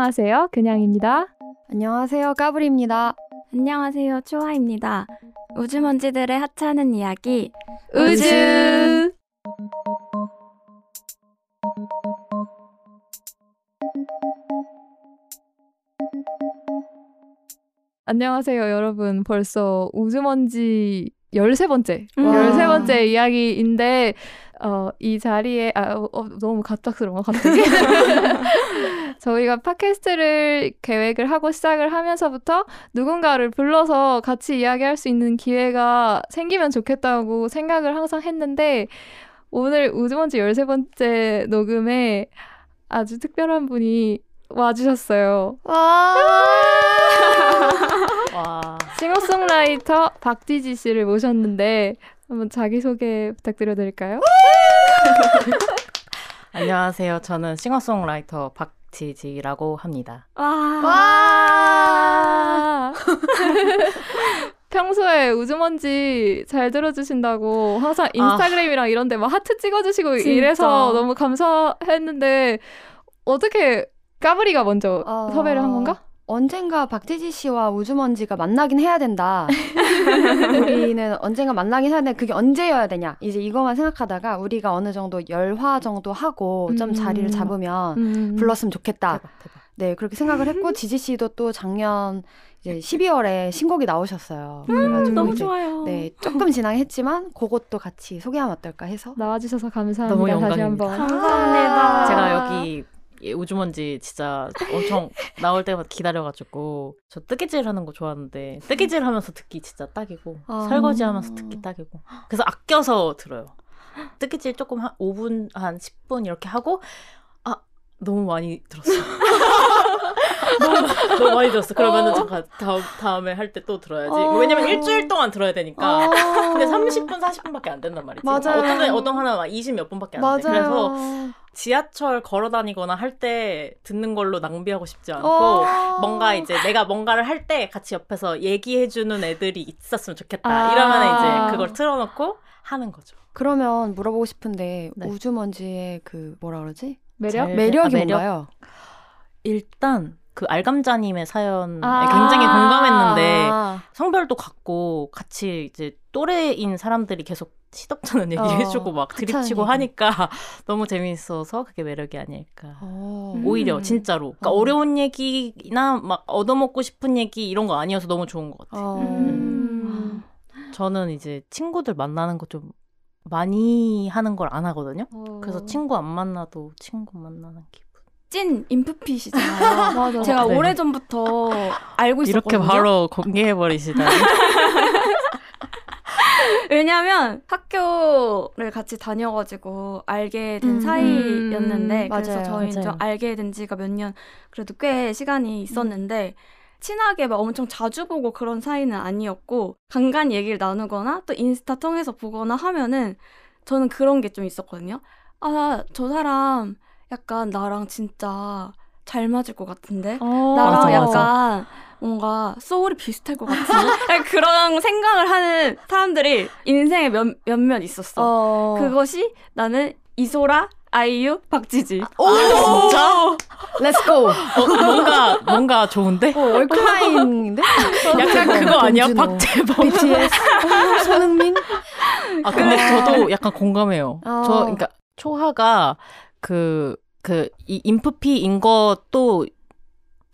안녕하세요. 그냥입니다. 안녕하세요. 까불입니다. 안녕하세요. 초아입니다. 우주먼지들의 하찮은 이야기 우주. 안녕하세요, 여러분. 벌써 우주먼지 13번째, 음. 13번째 이야기인데, 어, 이 자리에, 아, 어, 어, 너무 갑작스러워, 갑자기. 저희가 팟캐스트를 계획을 하고 시작을 하면서부터 누군가를 불러서 같이 이야기할 수 있는 기회가 생기면 좋겠다고 생각을 항상 했는데, 오늘 우주먼지 13번째 녹음에 아주 특별한 분이 와주셨어요. 와. 와. 싱어송라이터 박지지 씨를 모셨는데 한번 자기소개 부탁드려도 될까요? 안녕하세요. 저는 싱어송라이터 박 지지라고 합니다. 와. 와! 평소에 우주먼지 잘 들어주신다고 항상 인스타그램이랑 이런 데 막 하트 찍어주시고 진짜. 이래서 너무 감사했는데 어떻게 까불이가 먼저 어, 섭외를 한 건가? 언젠가 박태지 씨와 우주먼지가 만나긴 해야 된다. 우리는 언젠가 만나긴 해야 돼. 그게 언제여야 되냐? 이제 이것만 생각하다가 우리가 어느 정도 열화 정도 하고 좀 음. 자리를 잡으면 음. 불렀으면 좋겠다. 대박 대박. 네, 그렇게 생각을 했고 지지 씨도 또 작년 이제 12월에 신곡이 나오셨어요. 그래가지고 너무 좋아요. 네, 조금 지나했지만 그것도 같이 소개하면 어떨까 해서 나와주셔서 감사합니다. 너무 다시 영광입니다. 한번. 감사합니다. 제가 여기 이 우주먼지 진짜 엄청 나올 때마다 기다려가지고 저 뜨개질 하는 거 좋아하는데 뜨개질 하면서 듣기 진짜 딱이고 아. 설거지 하면서 듣기 딱이고 그래서 아껴서 들어요. 뜨개질 조금 한 5분 한 10분 이렇게 하고 아 너무 많이 들었어. 너무, 너무 많이 들었어. 그러면은 잠깐 다음 다음에 할 때 또 들어야지. 어. 왜냐면 일주일 동안 들어야 되니까. 어. 근데 30분, 40분밖에 안 된단 말이지. 맞아요. 어떤, 어떤 하나 막 20 몇 분밖에 안 돼. 맞아요. 그래서 지하철 걸어 다니거나 할 때 듣는 걸로 낭비하고 싶지 않고 어. 뭔가 이제 내가 뭔가를 할 때 같이 옆에서 얘기해 주는 애들이 있었으면 좋겠다. 아. 이러면 이제 그걸 틀어 놓고 하는 거죠. 그러면 물어보고 싶은데 네. 우주먼지의 그 뭐라 그러지? 매력? 잘- 매력이 아, 매력? 뭔가요? 일단 그 알감자님의 사연에 아. 굉장히 공감했는데 아. 성별도 같고 같이 이제 또래인 사람들이 계속 시덥잖은 얘기 어, 해주고 막 드립치고 얘기. 하니까 너무 재미있어서 그게 매력이 아닐까. 어. 음. 오히려 진짜로 그러니까 어. 어. 려운 얘기나 막 얻어먹고 싶은 얘기 이런 거 아니어서 너무 좋은 것 같아요. 어. 음. 저는 이제 친구들 만나는 거 좀 많이 하는 걸 안 하거든요. 그래서 친구 안 만나도 친구 만나는 기분. 찐 인프핏이잖아요. 맞아. 제가 네. 오래 전부터 알고 이렇게 있었거든요. 바로 공개해 버리시다니. 왜냐면 학교를 같이 다녀가지고 알게 된 음, 사이였는데 음, 그래서 맞아요, 저희 이제 맞아요. 알게 된 지가 몇 년 그래도 꽤 시간이 있었는데 친하게 막 엄청 자주 보고 그런 사이는 아니었고 간간히 얘기를 나누거나 또 인스타 통해서 보거나 하면은 저는 그런 게 좀 있었거든요. 아 저 사람 약간 나랑 진짜 잘 맞을 것 같은데 어. 나랑 맞아, 약간 맞아. 뭔가 소울이 비슷할 것 같은데 약간 그런 생각을 하는 사람들이 인생에 몇, 몇몇 있었어. 어. 그것이 나는 이소라, 아이유, 박지지. 오! 아, 진짜? Let's go. 어, 뭔가 뭔가 좋은데? 어, 월클라인인데? 약간 그거 아니야? 박재범. BTS. 어, 손흥민? 아 근데 저도 약간 공감해요. 어. 저 그러니까 초하가 그 그 이 인프피인 것도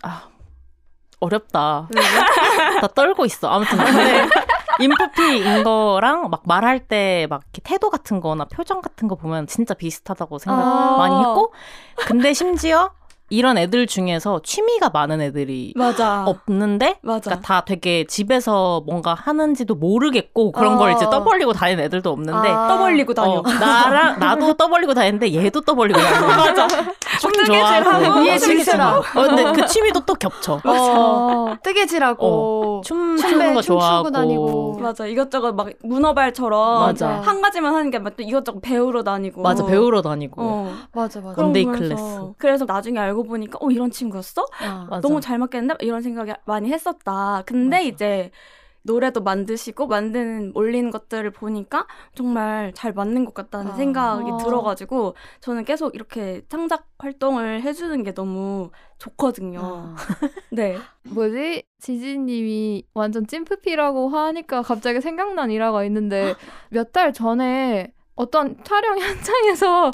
아 어렵다. 나 떨고 있어. 아무튼 근데 인프피인 거랑 막 말할 때 막 태도 같은 거나 표정 같은 거 보면 진짜 비슷하다고 생각 아. 많이 했고 근데 심지어 이런 애들 중에서 취미가 많은 애들이 맞아. 없는데 맞아. 그러니까 다 되게 집에서 뭔가 하는지도 모르겠고 그런 걸 이제 어. 떠벌리고 다니는 애들도 없는데 아. 떠벌리고 다녀. 어, 나랑 나도 떠벌리고 다니는데 얘도 떠벌리고 다니는 맞아. 춤 뜨개질하고 좋아하고 위에. 어, 근데 그 취미도 또 겹쳐. 어. 뜨개질하고. 춤 춤배 추는 거 좋아하고. 다니고. 맞아. 이것저것 막 문어발처럼 맞아. 한 가지만 하는 게 아니라 또 이것저것 배우러 다니고. 맞아 배우러 다니고. 어. 맞아, 맞아. 그런 one day. class. 그래서 나중에 알고 보니까 어 이런 친구였어? 아. 너무 잘 맞겠는데 이런 생각이 많이 했었다. 근데 맞아. 이제 노래도 만드시고 만드는 올리는 것들을 보니까 정말 잘 맞는 것 같다는 아. 생각이 아. 들어가지고 저는 계속 이렇게 창작 활동을 해주는 게 너무 좋거든요. 어. 네. 뭐지? 지지님이 완전 찐프피라고 하니까 갑자기 생각난 일화가 있는데 몇 달 전에 어떤 촬영 현장에서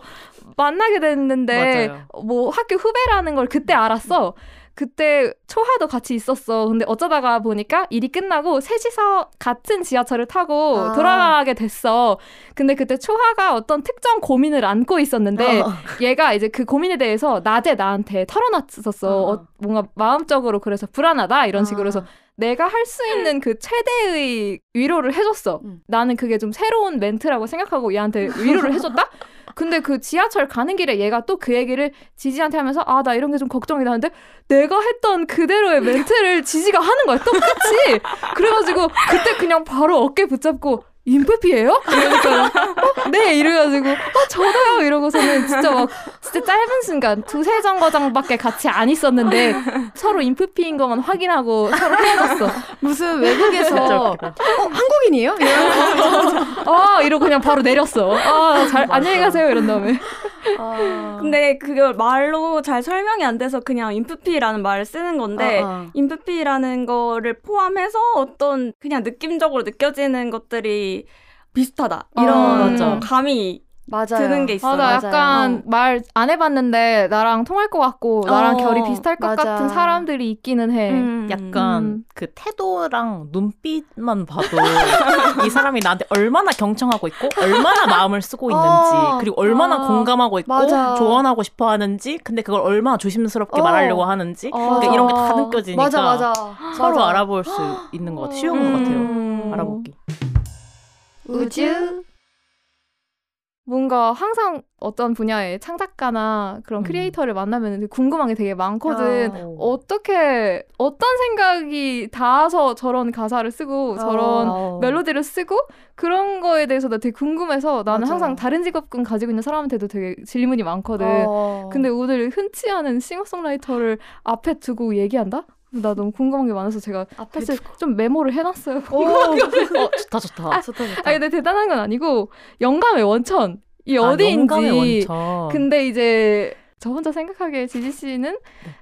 만나게 됐는데 맞아요. 뭐 학교 후배라는 걸 그때 알았어. 그때 초하도 같이 있었어. 근데 어쩌다가 보니까 일이 끝나고 셋이서 같은 지하철을 타고 아. 돌아가게 됐어. 근데 그때 초하가 어떤 특정 고민을 안고 있었는데 어. 얘가 이제 그 고민에 대해서 낮에 나한테 털어놨었어. 어. 어, 뭔가 마음적으로 그래서 불안하다 이런 식으로 해서 아. 내가 할 수 있는 그 최대의 위로를 해줬어. 음. 나는 그게 좀 새로운 멘트라고 생각하고 얘한테 위로를 해줬다? 근데 그 지하철 가는 길에 얘가 또 그 얘기를 지지한테 하면서 아, 나 이런 게 좀 걱정이 나는데 내가 했던 그대로의 멘트를 지지가 하는 거야. 똑같이. 그래가지고 그때 그냥 바로 어깨 붙잡고 인프피예요? 이러니까 어? 네 이래가지고 어 저도요 이러고서는 진짜 막 진짜 짧은 순간 두세 정거장밖에 같이 안 있었는데 서로 인프피인 것만 확인하고 서로 헤어졌어. 무슨 외국에서. 어 한국인이에요? 이런 아 이러고 그냥 바로 내렸어. 아잘 안녕히 가세요 이런 다음에. 아. 근데 그걸 말로 잘 설명이 안 돼서 그냥 인프피라는 말을 쓰는 건데 어, 어. 인프피라는 거를 포함해서 어떤 그냥 느낌적으로 느껴지는 것들이 비슷하다 이런. 감이 맞아요. 드는 게 있어요. 맞아. 약간 말안 해봤는데 나랑 통할 것 같고 나랑 어, 결이 비슷할 것 맞아. 같은 사람들이 있기는 해. 음. 약간 음. 그 태도랑 눈빛만 봐도 이 사람이 나한테 얼마나 경청하고 있고 얼마나 마음을 쓰고 있는지 어, 그리고 얼마나 어, 공감하고 있고 맞아. 조언하고 싶어 하는지 근데 그걸 얼마나 조심스럽게 어. 말하려고 하는지 어. 그러니까 이런 게 다 느껴지니까 맞아 맞아. 서로. 알아볼 수 있는 것 같아 쉬운 음. 것 같아요 음. 알아보기 우주 뭔가 항상 어떤 분야의 창작가나 그런 음. creator를 만나면 궁금한 게 되게 많거든. 어. 어떻게 어떤 생각이 닿아서 저런 가사를 쓰고 저런 어. 멜로디를 쓰고 그런 거에 대해서 나 되게 궁금해서 나는 맞아. 항상 다른 직업군 가지고 있는 사람한테도 되게 질문이 많거든. 어. 근데 오늘 흔치 않은 싱어송라이터를 앞에 두고 얘기한다? 나 너무 궁금한 게 많아서 제가 앞에 사실 좀 메모를 해놨어요. 오. 어 좋다 좋다 좋다 좋다. 아 근데 대단한 건 아니고 영감의 원천 이 아, 어디인지 영감의 원천. 근데 이제 저 혼자 생각하기에 지지 씨는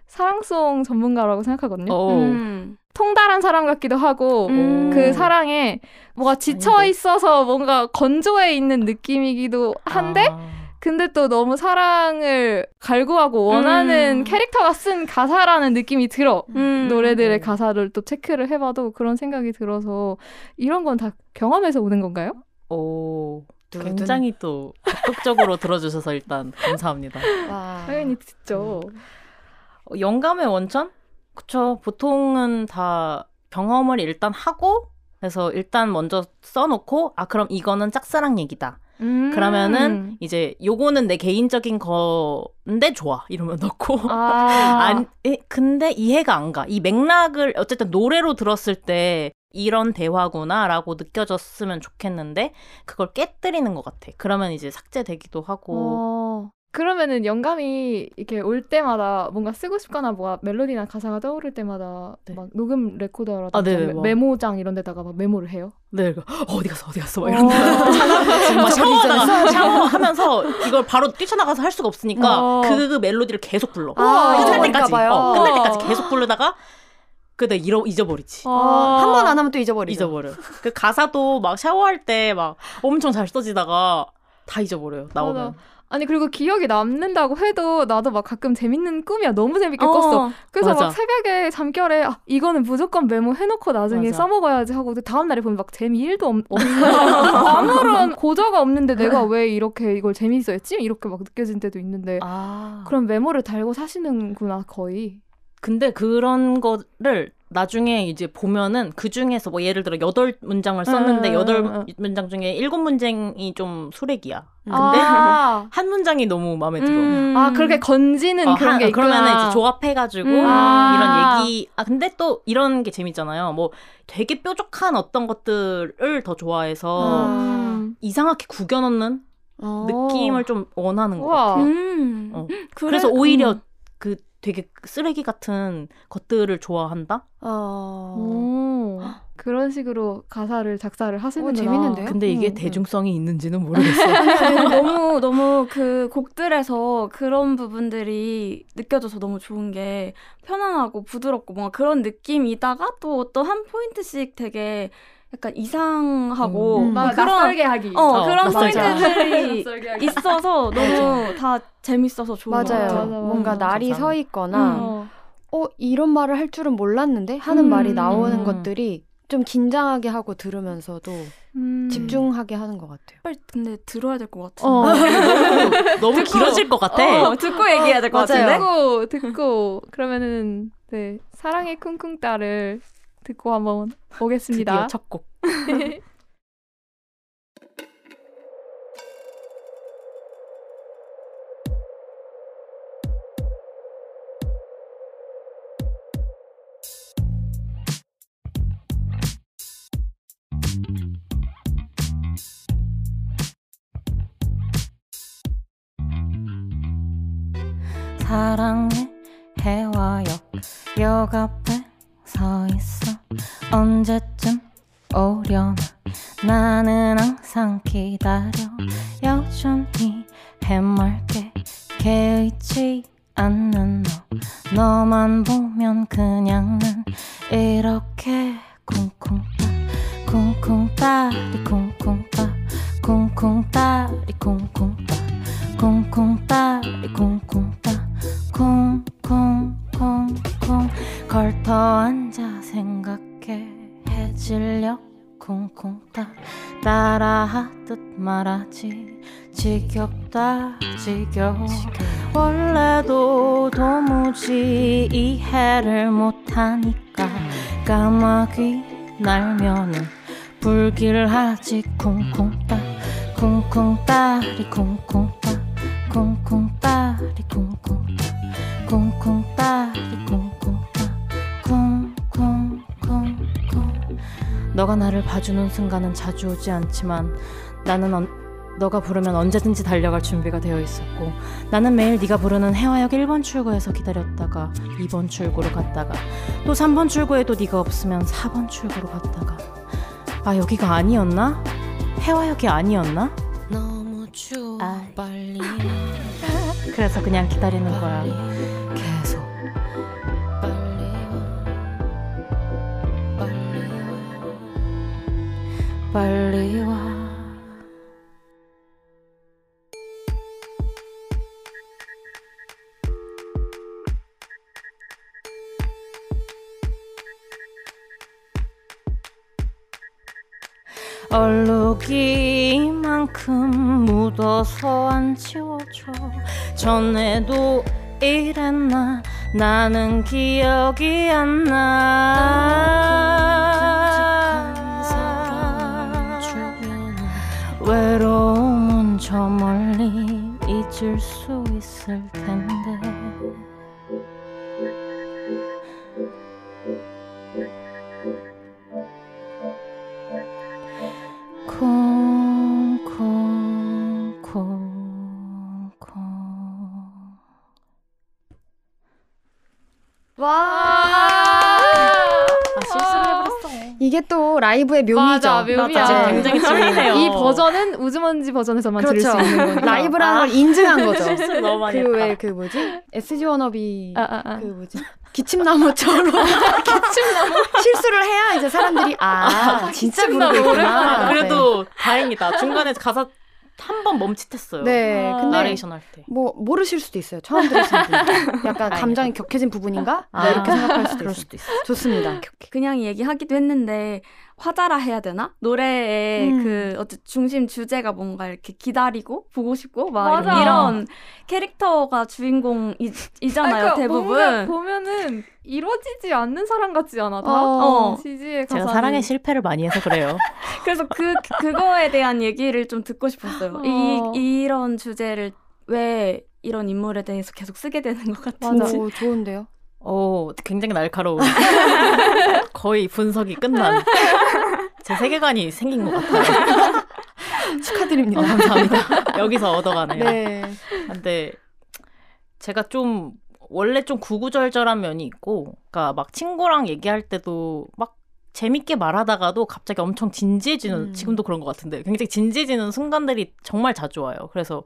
사랑송 전문가라고 생각하거든요. 어. 음. 통달한 사람 같기도 하고 음. 그 사랑에 뭐가 지쳐 아닌데. 있어서 뭔가 건조해 있는 느낌이기도 한데 아. 근데 또 너무 사랑을 갈구하고 원하는 음. 캐릭터가 쓴 가사라는 느낌이 들어. 음. 노래들의 음. 가사를 또 체크를 해봐도 그런 생각이 들어서 이런 건 다 경험에서 오는 건가요? 오. 굉장히 또 적극적으로 들어주셔서 일단 감사합니다. 와. 당연히 듣죠. 어, 영감의 원천? 그쵸. 보통은 다 경험을 일단 하고, 그래서 일단 먼저 써놓고, 아, 그럼 이거는 짝사랑 얘기다. 음. 그러면은 이제 요거는 내 개인적인 건데 좋아. 이러면 넣고. 아, 안, 에, 근데 이해가 안 가. 이 맥락을 어쨌든 노래로 들었을 때 이런 대화구나라고 느껴졌으면 좋겠는데 그걸 깨뜨리는 것 같아. 그러면 이제 삭제되기도 하고. 어, 그러면은 영감이 이렇게 올 때마다 뭔가 쓰고 싶거나 뭐가 멜로디나 가사가 떠오를 때마다 네. 막 녹음 레코더라든지 아, 네네, 메- 막. 메모장 이런 데다가 막 메모를 해요. 네, 그, 어, 어디 갔어, 어디 갔어, 막 어. 저기 샤워하다가 샤워하면서 이걸 바로 뛰쳐나가서 할 수가 없으니까 어. 그 멜로디를 계속 불러. 아. 끝날 때까지. 어, 끝날 어. 때까지 계속 부르다가 그때 잃어 잊어버리지. 어. 한번 안 하면 또 잊어버리죠. 잊어버려. 그 가사도 막 샤워할 때 막 엄청 잘 써지다가 다 잊어버려요. 나오면. 맞아. 아니 그리고 기억이 남는다고 해도 나도 막 가끔 재밌는 꿈이야 너무 재밌게 어. 꿨어. 그래서 맞아. 막 새벽에 잠결에 아, 이거는 무조건 메모해놓고 나중에 맞아. 써먹어야지 하고 그 다음 날에 보면 막 재미 1도 없, 없어. 아무런 고저가 없는데 내가 왜 이렇게 이걸 재미있어 했지? 이렇게 막 느껴진 때도 있는데 아. 그럼 메모를 달고 사시는구나 거의. 근데 그런 거를 나중에 이제 보면은 그 중에서 뭐 예를 들어 여덟 문장을 썼는데 음, 여덟 음, 음. 문장 중에 일곱 문장이 좀 수렉이야. 근데 아, 한 문장이 너무 마음에 들어. 음. 아 그렇게 건지는 어, 그런 한- 게 있구나. 그러면은 이제 조합해가지고 음. 아. 이런 얘기. 아 근데 또 이런 게 재밌잖아요. 뭐 되게 뾰족한 어떤 것들을 더 좋아해서 음. 이상하게 구겨 넣는 어. 느낌을 좀 원하는 것 우와. 같아요. 음. 어. 그래? 그래 서 오히려 음. 그 되게 쓰레기 같은 것들을 좋아한다. 어. 오. 그런 식으로 가사를 작사를 하시는구나. 재밌는데요? 근데 이게 음, 음. 대중성이 있는지는 모르겠어요. 너무 너무 그 곡들에서 그런 부분들이 느껴져서 너무 좋은 게 편안하고 부드럽고 뭔가 그런 느낌이다가 또 어떤 한 포인트씩 되게 약간 이상하고 음. 뭐막 그런 낯설게 하기. 어, 어, 그런 포인트들이. 있어서 너무 다 재밌어서 좋은 것 맞아요. 같아요. 맞아, 맞아. 뭔가 날이 감사합니다. 서 있거나 어. 어 이런 말을 할 줄은 몰랐는데 하는 음. 말이 나오는 음. 것들이 좀 긴장하게 하고 들으면서도 음. 집중하게 하는 것 같아요. 빨리 근데 들어야 될 것 같은데. 어. 너무, 너무 길어질 것 같아. 어, 듣고 얘기해야 될것 맞아요. 같은데. 듣고 듣고 그러면은 네 사랑의 쿵쿵 딸을 듣고 한번 오겠습니다. 드디어 첫 곡. 난 이렇게 쿵쿵따 쿵쿵따리 쿵쿵따 쿵쿵따리 쿵쿵따 쿵쿵따리 쿵쿵따 쿵쿵쿵쿵 걸터 앉아 생각해 해질녘 쿵쿵따 따라하듯 말하지 지겹다 지겨워. 원래도 도무지 이해를 못 하니까 까마귀 날면은 불길하지. 쿵쿵따 쿵쿵따리 쿵쿵따 쿵쿵따리 쿵쿵따 쿵쿵따리 쿵쿵따 쿵쿵쿵쿵. 너가 나를 봐주는 순간은 자주 오지 않지만 나는 언, 너가 부르면 언제든지 달려갈 준비가 되어 있었고 나는 매일 네가 부르는 해화역 1번 출구에서 기다렸다가 2번 출구로 갔다가 또 3번 출구에도 네가 없으면 4번 출구로 갔다가. 아 여기가 아니었나? 해화역이 아니었나? 너무 추워 아. 빨리. 그래서 그냥 기다리는 거야. 계속. 빨리 와. 빨리 와 얼룩이 이만큼 묻어서 안 지워져. 전에도 이랬나? 나는 기억이 안 나. 외로움은 저 멀리 잊을 수 있을 텐 라이브의 묘미죠. 맞아, 묘미야. 맞아. 굉장히 쫄리네요. 이 버전은 우즈먼지 버전에서만 들을 그렇죠. 수 있는 거니까. 라이브라는 걸 인증한 거죠. 실수를 너무 많이 그. 왜그 뭐지? SG 워너비 아, 아, 아. 그 뭐지? 기침나무처럼 기침나무 실수를 해야 이제 사람들이 아 진짜 기침나무. 부르겠구나. 아, 그래도 다행이다. 중간에 가사 한번 멈칫했어요. 네, 아. 근데 나레이션 할 때. 뭐 모르실 수도 있어요. 처음 들으시는 분. 약간. 감정이 격해진 부분인가? 아, 네, 이렇게 생각할 수도 그럴 있어요. 수도 있어. 좋습니다. 그냥 얘기하기도 했는데 화자라 해야 되나? 노래의 음. 그 어째 중심 주제가 뭔가 이렇게 기다리고 보고 싶고 막 맞아. 이런 캐릭터가 주인공이잖아요 뭔가 대부분. 보면은 이루어지지 않는 사람 같지 않아 다? 어. 어. 지지의 제가 가사는. 사랑의 실패를 많이 해서 그래요. 그래서 그 그거에 대한 얘기를 좀 듣고 싶었어요. 어. 이 이런 주제를 왜 이런 인물에 대해서 계속 쓰게 되는 것 같은지. 오, 좋은데요. 오, 굉장히 날카로운. 거의 분석이 끝난. 제 세계관이 생긴 것 같아요. 축하드립니다. 어, 감사합니다. 여기서 얻어가네요. 네. 근데 제가 좀 원래 좀 구구절절한 면이 있고, 그러니까 막 친구랑 얘기할 때도 막 재밌게 말하다가도 갑자기 엄청 진지해지는 음. 지금도 그런 것 같은데 굉장히 진지해지는 순간들이 정말 자주 와요. 그래서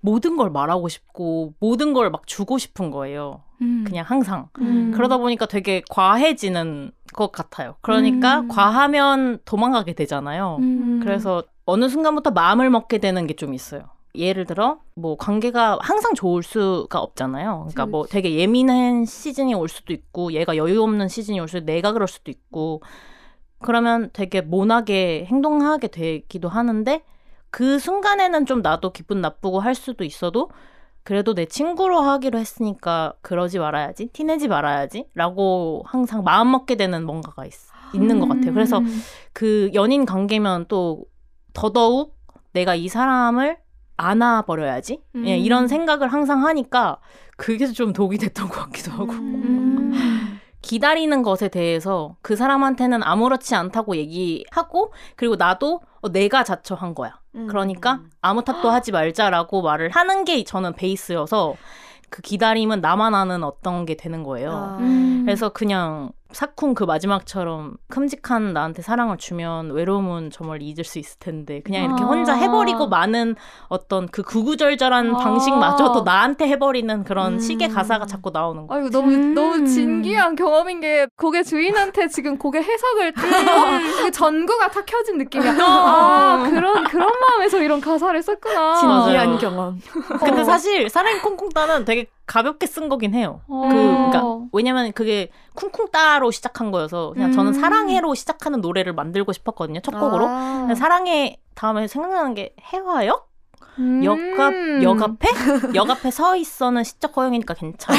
모든 걸 말하고 싶고 모든 걸 막 주고 싶은 거예요. 음. 그냥 항상. 음. 그러다 보니까 되게 과해지는 것 같아요. 그러니까 음. 과하면 도망가게 되잖아요. 음. 그래서 어느 순간부터 마음을 먹게 되는 게 좀 있어요. 예를 들어 뭐 관계가 항상 좋을 수가 없잖아요. 그러니까 뭐 되게 예민한 시즌이 올 수도 있고 얘가 여유 없는 시즌이 올 수도 있고 내가 그럴 수도 있고 그러면 되게 모나게 행동하게 되기도 하는데 그 순간에는 좀 나도 기분 나쁘고 할 수도 있어도 그래도 내 친구로 하기로 했으니까 그러지 말아야지 티내지 말아야지 라고 항상 마음 먹게 되는 뭔가가 있, 있는 것 같아요. 그래서 음. 그 연인 관계면 또 더더욱 내가 이 사람을 안아버려야지 음. 예, 이런 생각을 항상 하니까 그게 좀 독이 됐던 것 같기도 하고 음. 기다리는 것에 대해서 그 사람한테는 아무렇지 않다고 얘기하고 그리고 나도 어, 내가 자처한 거야 음. 그러니까 아무 탓도 하지 말자라고 말을 하는 게 저는 베이스여서 그 기다림은 나만 아는 어떤 게 되는 거예요 아. 음. 그래서 그냥 사쿵 그 마지막처럼 큼직한 나한테 사랑을 주면 외로움은 저 멀리 잊을 수 있을 텐데 그냥 이렇게 아. 혼자 해버리고 마는 어떤 그 구구절절한 아. 방식마저도 나한테 해버리는 그런 음. 식의 가사가 자꾸 나오는 거. 아이고 너무 음. 너무 진기한 경험인 게 고개 주인한테 지금 고개 해석을 어, 이게 전구가 탁 켜진 느낌이야. 아 그런 그런 마음에서 이런 가사를 썼구나. 맞아요. 경험. 근데 어. 사실 사랑이 쿵쿵 따는 되게 가볍게 쓴 거긴 해요. 어. 그 그러니까 왜냐면 그게 쿵쿵 따로 시작한 거여서 그냥 저는 음. 사랑해로 시작하는 노래를 만들고 싶었거든요 첫 곡으로. 아. 사랑해 다음에 생각나는 게 해화역? 음. 역앞 역 앞에 역 앞에 서 있어는 시적 허용이니까 괜찮아.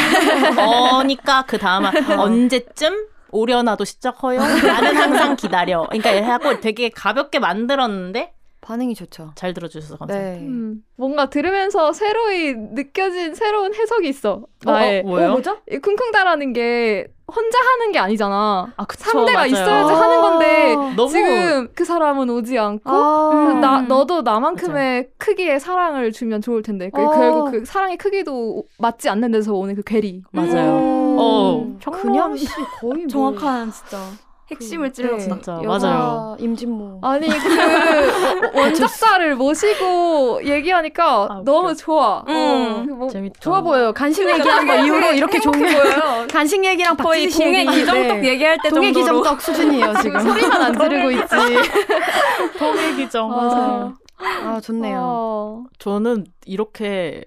어니까 그 다음 언제쯤 오려나도 시적 허용. 나는 항상 기다려. 그러니까 하고 되게 가볍게 만들었는데 반응이 좋죠. 잘 들어주셔서 감사합니다. 네. 음, 뭔가 들으면서 새로이 느껴진 새로운 해석이 있어. 나의 뭐예요? 뭐죠? 이 쿵쿵따라는 게 혼자 하는 게 아니잖아. 아, 그쵸, 상대가 맞아요. 있어야지 하는 건데 너무 지금 그 사람은 오지 않고 아. 나 너도 나만큼의 크기의 사랑을 주면 좋을 텐데 그 어. 결국 그 사랑의 크기도 맞지 않는 데서 오는 그 괴리. 맞아요. 음. 어, 평범한- 그냥 씨 거의 뭐 정확한 진짜 핵심을 그, 찔렀다. 진짜 여자 맞아요. 임진모. 아니 그 원작자를 모시고 얘기하니까 아. 너무 좋아. 음. 어, 뭐 재밌다. 좋아 보여요. 간식 얘기한 거 이후로 이렇게 좋은 보여요. 간식 얘기랑 거의 동해 얘기 기정떡 네. 얘기할 때 동해 정도로 기정떡 수준이에요 지금. 소리만 안 지르고 있지. 통일기죠. 맞아요. 아 좋네요. 어. 저는 이렇게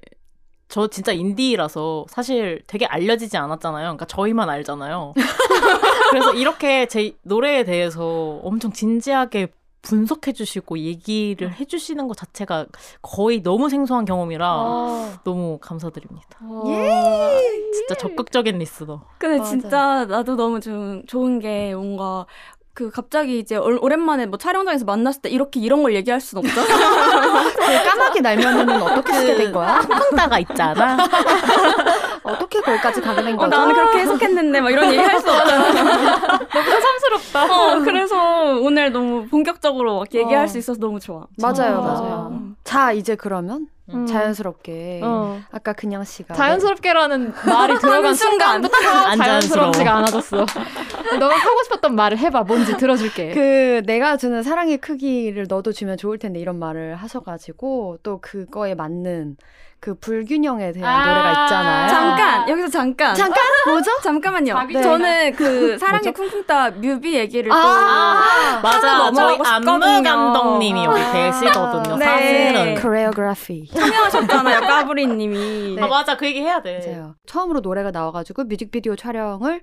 저 진짜 인디라서 사실 되게 알려지지 않았잖아요. 그러니까 저희만 알잖아요. 그래서 이렇게 제 노래에 대해서 엄청 진지하게 분석해 주시고 얘기를 해 주시는 것 자체가 거의 너무 생소한 경험이라 아. 너무 감사드립니다. 예. 진짜 적극적인 리스너. 근데 맞아. 진짜 나도 너무 좀 좋은 게 뭔가 그 갑자기 이제 얼- 오랜만에 뭐 촬영장에서 만났을 때 이렇게 이런 걸 얘기할 순 없잖아. 그 까마귀 날면은 어떻게 쓰게 된 거야? 쿵쿵따가 있잖아. 어떻게 거기까지 가게 된 어, 거죠? 나는 그렇게 해석했는데 막 이런 얘기 할 수 없잖아. 너무 새삼스럽다. 어, 그래서 오늘 너무 본격적으로 막 얘기할 어. 수 있어서 너무 좋아. 맞아요, 아. 맞아요. 음. 자 이제 그러면 음. 자연스럽게 어. 아까 그냥 씨가 자연스럽게라는 말이 들어간 순간. 안 자연스럽지가. 않아졌어. 너가 하고 싶었던 말을 해봐. 뭔지 들어줄게. 그 내가 주는 사랑의 크기를 너도 주면 좋을 텐데 이런 말을 하셔가지고 또 그거에 맞는 그 불균형에 대한 아. 노래가 있잖아요. 잠깐 여기서 잠깐 잠깐 뭐죠? 잠깐만요. 자기 저는 그 사랑의 쿵쿵따 뮤비 얘기를 또 아, 맞아. 저희 넘어가고 안무. 감독님이 여기 계시거든요. 네. 사실은. 코레오그래피. 참여하셨잖아요, 까브리님이. 네. 아 맞아. 그 얘기 해야 돼. 맞아요. 처음으로 노래가 나와가지고 뮤직비디오 촬영을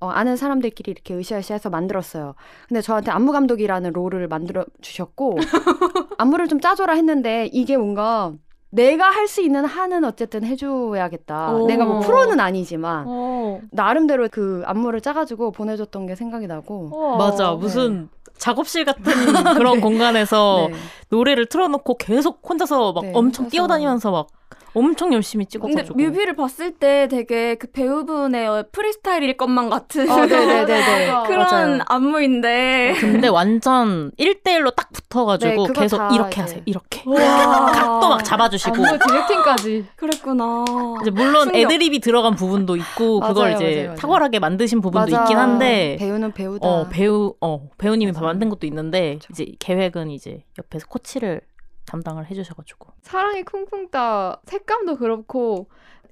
어, 아는 사람들끼리 이렇게 으쌰으쌰해서 만들었어요. 근데 저한테 안무 감독이라는 롤을 만들어 주셨고 안무를 좀 짜줘라 했는데 이게 뭔가 내가 할 수 있는 한은 어쨌든 해줘야겠다. 오. 내가 뭐 프로는 아니지만 어. 나름대로 그 안무를 짜가지고 보내줬던 게 생각이 나고. 우와. 맞아. 무슨 작업실 같은 그런 공간에서 네. 노래를 틀어놓고 계속 혼자서 막 네, 엄청 혼자서. 뛰어다니면서 막 엄청 열심히 근데 찍어가지고. 뮤비를 봤을 때 되게 그 배우분의 프리스타일일 것만 같은 어, 네네네네. 맞아. 그런 맞아요. 안무인데 근데 완전 1대1로 딱 붙어가지고 네, 계속 다 이렇게 이제. 하세요. 이렇게. 와. 각도 막 잡아주시고. 안무 디렉팅까지. 그랬구나. 이제 물론 충격. 애드립이 들어간 부분도 있고 그걸 맞아요, 이제 맞아요. 탁월하게 만드신 부분도 맞아. 있긴 한데 배우는 배우다. 어 배우 어 배우님이. 만든 것도 있는데 그쵸. 이제 계획은 이제 옆에서 코치를 담당을 해주셔가지고. 사랑이 쿵쿵 따 색감도 그렇고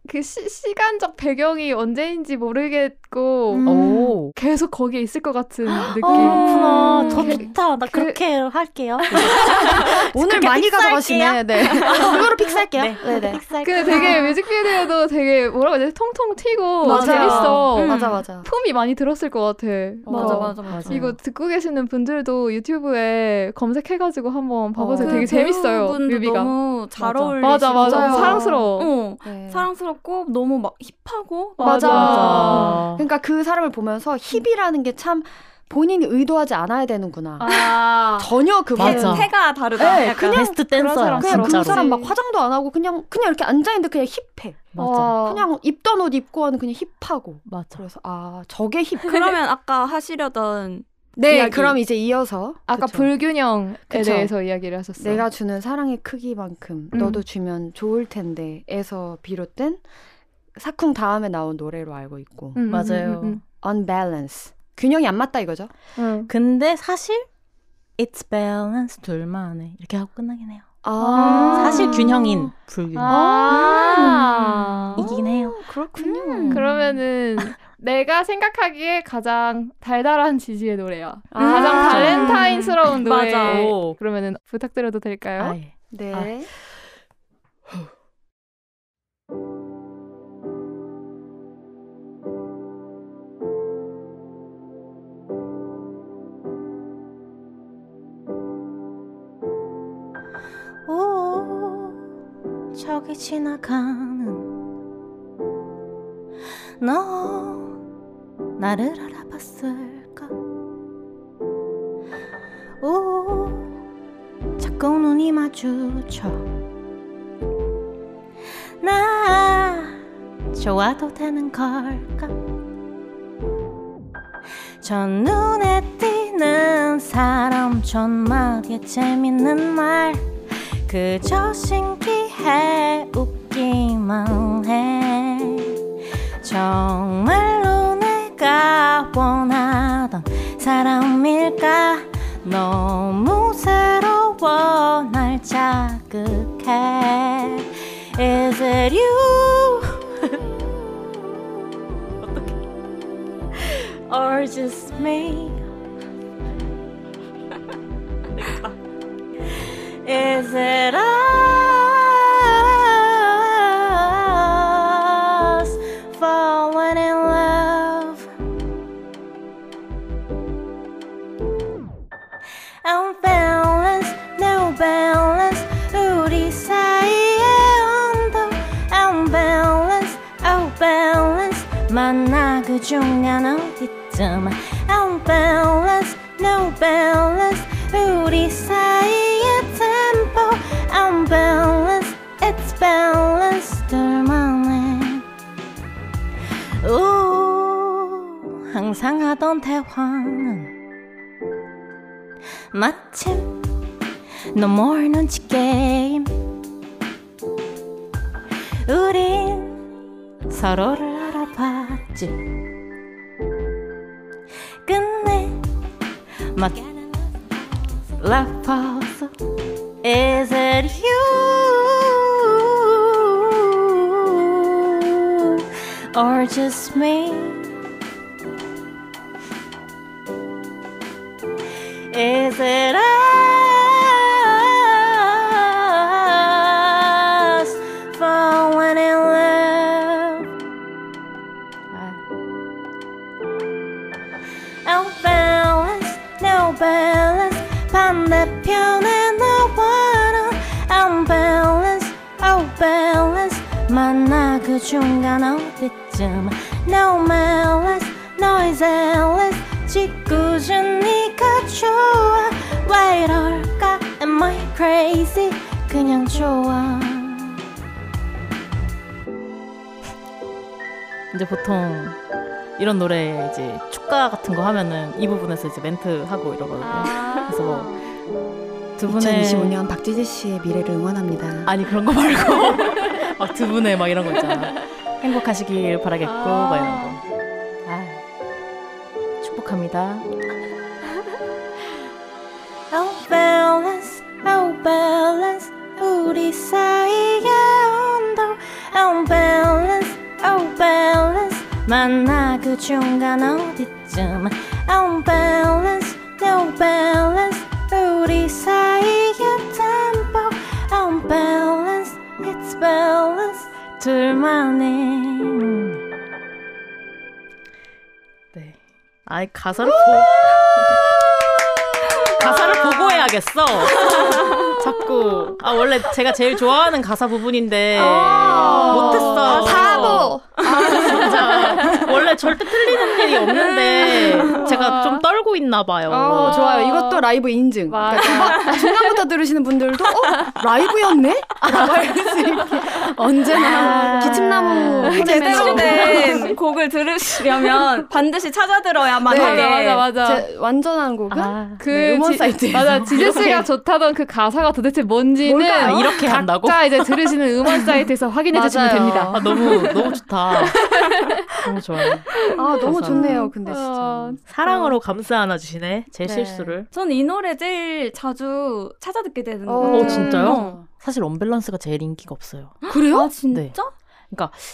그 시, 시간적 배경이 언제인지 모르겠고 음. 오 계속 거기에 있을 것 같은 느낌. 그렇구나 음. 더 그- 좋다 나 그- 그렇게 할게요 오늘 많이. 가져가시네. 네. 이거로 픽스할게요. 네. 네, 네. 근데 되게 뮤직비디오도 되게 뭐라고 해야 되지? 통통 튀고 맞아요. 재밌어. 음. 맞아 맞아. 품이 많이 들었을 것 같아. 맞아 어. 맞아 맞아. 이거 듣고 계시는 분들도 유튜브에 검색해가지고 한번 봐보세요. 어. 되게 그 재밌어요. 뮤비가. 너무 잘 맞아. 어울리시고 맞아 맞아. 사랑스러워. 어, 네. 사랑스 럽고 너무 막 힙하고 맞아. 맞아. 그러니까 그 사람을 보면서 힙이라는 게 참 본인이 의도하지 않아야 되는구나. 아. 전혀 그 맞아. 태가 다르다. 네, 약간. 그냥 베스트 댄서야 사람 그냥 그 사람 막 화장도 안 하고 그냥 그냥 이렇게 앉아 있는데 그냥 힙해. 맞아 와. 그냥 입던 옷 입고 하는 그냥 힙하고. 맞아 그래서 아 저게 힙. 그러면 아까 하시려던 네, 이야기. 그럼 이제 이어서 아까 그쵸. 불균형에 그쵸. 대해서 이야기를 하셨어. 내가 주는 사랑의 크기만큼 음. 너도 주면 좋을 텐데에서 비롯된 사쿵 다음에 나온 노래로 알고 있고 음, 음, 맞아요. 음, 음, unbalance 균형이 안 맞다 이거죠? 음. 근데 사실 it's balance 둘만에 이렇게 하고 끝나긴 해요 아, 사실 균형인 불균형 아. 이긴 해요 그렇군요. 음. 그러면은 내가 생각하기에 가장 달달한 지지의 노래야. 가장 음. 발렌타인스러운 노래. 맞아. 오. 그러면은 부탁드려도 될까요? 아, 예. 네. 아. 오, 저기 지나가는 너 나를 알아봤을까? 오, 자꾸 눈이 마주쳐 나 좋아도 되는 걸까? 저 눈에 띄는 사람 전마디의 재밌는 말 그저 신기해 웃기만 해 내가 원하던 사람일까 너무 새로워 날 자극해 Is it you? Or just me? Is it us 만나 그 중간 어디쯤. Unbalanced, no balance. 우리 사이의 tempo. Unbalanced, it's balanced. 둘만의. 오, 항상 하던 대화는 마침 너 모르는 지 게임 우린 서로를 알아봤지 끝내 막 love pause Is it you or just me? Is it 중간 어디쯤 No malice, noiseless. 짓궂은 네가 좋아. 왜 이럴까? Am I crazy? 그냥 좋아. 이제 보통 이런 노래 이제 축가 같은 거 하면은 이 부분에서 이제 멘트 하고 이러거든요. 아. 그래서 뭐 두 분의 2025년 박지지 씨의 미래를 응원합니다. 아니 그런 거 말고 막 두 분의 막 이런 거 있잖아. 행복하시길 바라겠고 아. 막 이런 거. 아 축복합니다. Oh balance, oh balance 우리 사이의 온도 Oh balance, oh balance 만나 그 중간 어디쯤 Oh balance, no balance 둘만의 네. 아이 가사를 보 가사를 보고 해야겠어. 자꾸 아 원래 제가 제일 좋아하는 가사 부분인데 못했어. 아, 사보. 진짜 원래 절대 틀리는 일이 없는데 제가 좀 떨고 있나 봐요. 어, 좋아요. 이것도 라이브 인증. 맞아. 그러니까 중간부터 들으시는 분들도 어 라이브였네? 라고 할수 있게 언제나 기침나무 제대로 된 곡을 들으시려면 반드시 찾아 들어야만 네, 하게. 맞아 맞아 맞아. 제 완전한 곡은 아, 그 네, 음원 지- 사이트에서 맞아 지제 씨가 좋다던 그 가사가 도대체 뭔지는 뭘까요? 아, 이렇게 한다고? 각자 이제 들으시는 음원 사이트에서 확인해 주시면. 됩니다. 아, 너무 너무 좋다. 너무 좋아요. 아 너무 가사. 좋네요. 근데 진짜 어, 사랑으로 감싸 안아 주시네. 제 네. 실수를. 저는 이 노래 제일 자주 찾아 듣게 되는 어, 것 같아요. 어, 진짜요? 어. 사실 언밸런스가 제일 인기가 없어요. 그래요? 아 진짜? 네.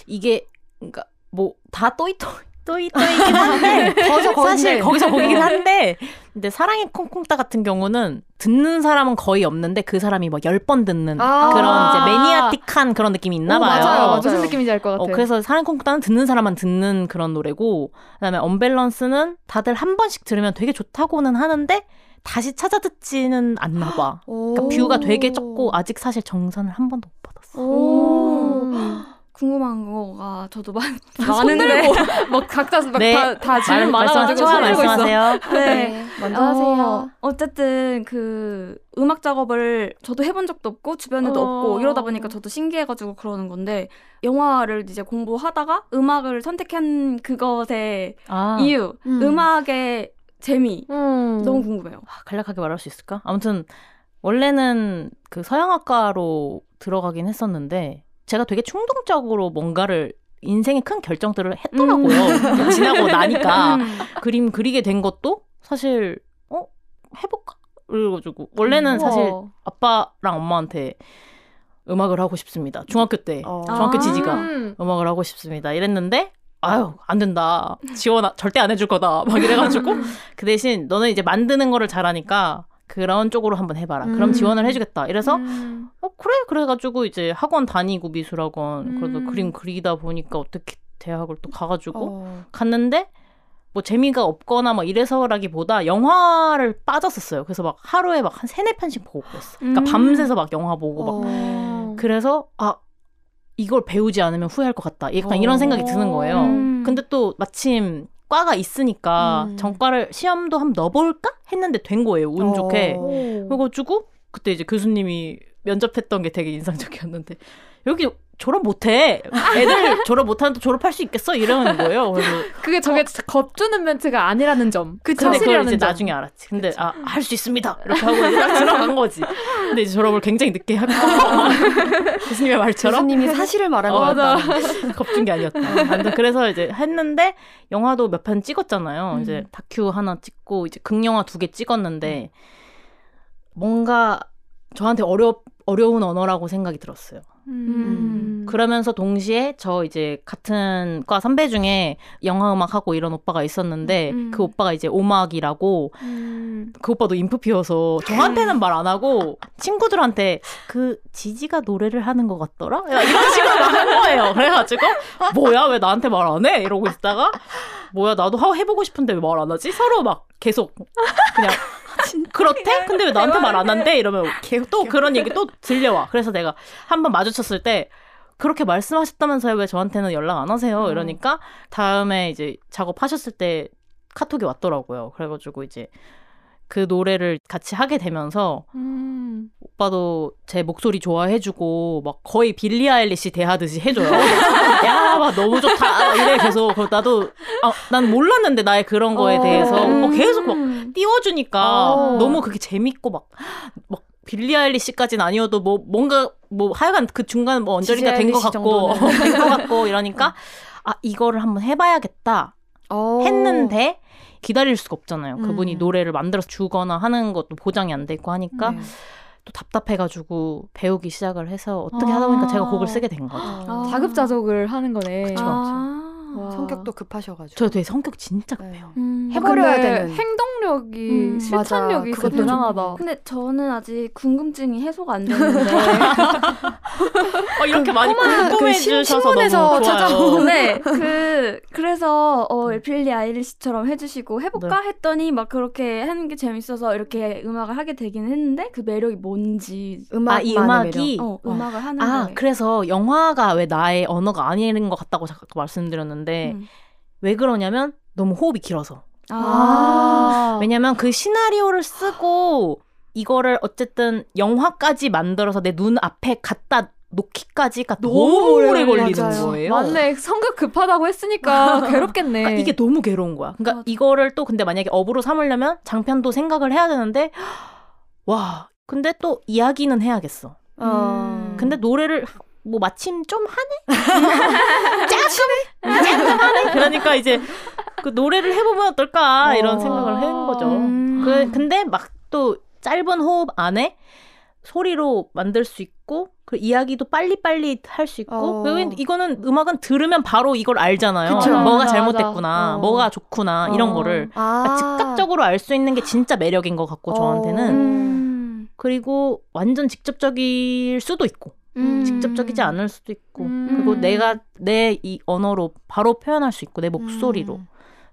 이게 그러니까 뭐 다 또이또이 또이또이긴 한데 거기서. 사실 거기서 거기긴 한데 근데 사랑의 콩콩따 같은 경우는 듣는 사람은 거의 없는데 그 사람이 뭐 열 번 듣는 아. 그런 이제 매니아틱한 그런 느낌이 있나 오, 봐요. 맞아요, 맞아요. 무슨 느낌인지 알 것 같아. 어, 그래서 사랑 콩쿠따는 듣는 사람만 듣는 그런 노래고 그다음에 언밸런스는 다들 한 번씩 들으면 되게 좋다고는 하는데 다시 찾아 듣지는 않나 봐. 그러니까 오. 뷰가 되게 적고 아직 사실 정산을 한 번도 못 받았어. 오. 궁금한 거가 저도 많, 손 많은데. 들고 막 각자 네. 막다다 질문 말- 많아가지고 말씀하- 손 들고 있어. 말씀하세요. 네. 먼저 어, 하세요. 어쨌든 그 음악 작업을 저도 해본 적도 없고 주변에도 어. 없고 이러다 보니까 저도 신기해가지고 그러는 건데 영화를 이제 공부하다가 음악을 선택한 그것의 아, 이유, 음. 음. 악의 재미 음. 너무 궁금해요. 아, 간략하게 말할 수 있을까? 아무튼 원래는 그 서양학과로 들어가긴 했었는데 제가 되게 충동적으로 뭔가를 인생의 큰 결정들을 했더라고요. 지나고 나니까 음. 그림 그리게 된 것도 사실 어 해볼까? 그래가지고 원래는 사실 우와. 아빠랑 엄마한테 음악을 하고 싶습니다. 중학교 때 어. 중학교 아. 지지가 음. 음악을 하고 싶습니다. 이랬는데 아유 안 된다. 지원 아- 절대 안 해줄 거다. 막 이래가지고 그 대신 너는 이제 만드는 거를 잘하니까 그런 쪽으로 한번 해봐라. 그럼 음. 지원을 해주겠다. 이래서 음. 어 그래 그래가지고 이제 학원 다니고 미술학원 그래도 음. 그림 그리다 보니까 어떻게 대학을 또 가가지고 어. 갔는데 뭐 재미가 없거나 뭐 이래서라기보다 영화를 빠졌었어요. 그래서 막 하루에 막 한 세네 편씩 보고 그랬어. 그러니까 음. 밤새서 막 영화 보고 막 어. 그래서 아 이걸 배우지 않으면 후회할 것 같다. 약간 어. 이런 생각이 드는 거예요. 음. 근데 또 마침 과가 있으니까 음. 전과를 시험도 한번 넣어볼까 했는데 된 거예요. 운 좋게. 어. 그래가지고 그때 이제 교수님이 면접했던 게 되게 인상적이었는데 여기 졸업 못해. 애들 졸업 못하는데 졸업할 수 있겠어? 이러는 거예요. 그래서 그게 저게 겁주는 멘트가 아니라는 점. 근데 그걸 사실이라는 이제 점. 나중에 알았지. 근데 아 할 수 있습니다. 이렇게 하고 딱 들어간 거지. 근데 이제 졸업을 굉장히 늦게 하고 교수님의 말처럼 교수님이 사실을 말한 어. 같다. 겁준 게 아니었다. 아무튼 그래서 이제 했는데 영화도 몇 편 찍었잖아요. 음. 이제 다큐 하나 찍고 이제 극영화 두 개 찍었는데 뭔가 저한테 어려 어려운 언어라고 생각이 들었어요. 음. 그러면서 동시에 저 이제 같은 과 선배 중에 영화 음악 하고 이런 오빠가 있었는데 음. 그 오빠가 이제 오막이라고 음. 그 오빠도 인프피여서 저한테는 말 안 하고 친구들한테 그 지지가 노래를 하는 것 같더라 야, 이런 식으로 막한 거예요 그래가지고 뭐야 왜 나한테 말 안 해 이러고 있다가 뭐야 나도 하- 해보고 싶은데 왜 말 안 하지 서로 막 계속 그냥 그렇대? 근데 왜 나한테 말 안 한대? 이러면 또 그런 얘기 또 들려와. 그래서 내가 한번 마주쳤을 때 그렇게 말씀하셨다면서요? 왜 저한테는 연락 안 하세요? 이러니까 다음에 이제 작업하셨을 때 카톡이 왔더라고요. 그래가지고 이제 그 노래를 같이 하게 되면서 음. 오빠도 제 목소리 좋아해주고 막 거의 빌리 아일리시 대하듯이 해줘요. 야, 막 너무 좋다. 이래 계속 나도 아, 난 몰랐는데 나의 그런 거에 어. 대해서 오빠 계속 막 음. 띄워주니까 어. 너무 그게 재밌고 막, 막 빌리 아일리시까지는 아니어도 뭐 뭔가 뭐 하여간 그 중간 뭐 언저리가 된 것 같고 된 것 같고 이러니까 아 이거를 한번 해봐야겠다 어. 했는데 기다릴 수가 없잖아요. 음. 그분이 노래를 만들어서 주거나 하는 것도 보장이 안 돼 있고 하니까 네. 또 답답해가지고 배우기 시작을 해서 어떻게 아. 하다 보니까 제가 곡을 쓰게 된 거죠. 어. 아. 자급자족을 하는 거네. 그쵸. 아. 와. 성격도 급하셔가지고. 저 되게 성격 진짜 네. 급해요. 음. 해버려야 근데 되는. 행동력이 음, 실천력이 맞아. 그것도 대단하다. 근데 저는 아직 궁금증이 해소가 안 되는데 어, 이렇게 많이 꼬마 궁금해 그 신- 주셔서 신문에서 너무 좋아요. 네, 그 그래서 어 빌리 아일리시처럼 해주시고 해볼까 했더니 막 그렇게 하는 게 재밌어서 이렇게 음악을 하게 되긴 했는데 그 매력이 뭔지 음악 아, 이 음악이 어 음악을 하는 아 거에 그래서 영화가 왜 나의 언어가 아닌 것 같다고 잠깐 말씀드렸는데 음. 왜 그러냐면 너무 호흡이 길어서 아, 왜냐면 그 시나리오를 쓰고 이거를 어쨌든 영화까지 만들어서 내 눈 앞에 갖다 놓기까지가 너무 오래 걸리는 맞아요. 거예요. 맞네. 성격 급하다고 했으니까 괴롭겠네. 그러니까 이게 너무 괴로운 거야. 그러니까 맞아. 이거를 또 근데 만약에 업으로 삼으려면 장편도 생각을 해야 되는데 와 근데 또 이야기는 해야겠어. 어. 근데 노래를 뭐 마침 좀 하네? 조금? 조금 하네? 그러니까 이제 그 노래를 해보면 어떨까 이런 어. 생각을 한 거죠. 음. 그, 근데 막 또 짧은 호흡 안에 소리로 만들 수 있고 그 이야기도 빨리빨리 할 수 있고 어. 이거는 음악은 들으면 바로 이걸 알잖아요. 그쵸. 뭐가 맞아, 잘못됐구나, 맞아. 뭐가 좋구나 이런 어. 거를 아. 그러니까 즉각적으로 알 수 있는 게 진짜 매력인 것 같고 저한테는 음. 그리고 완전 직접적일 수도 있고 음. 직접적이지 않을 수도 있고 음. 그리고 내가 내 이 언어로 바로 표현할 수 있고 내 목소리로 음.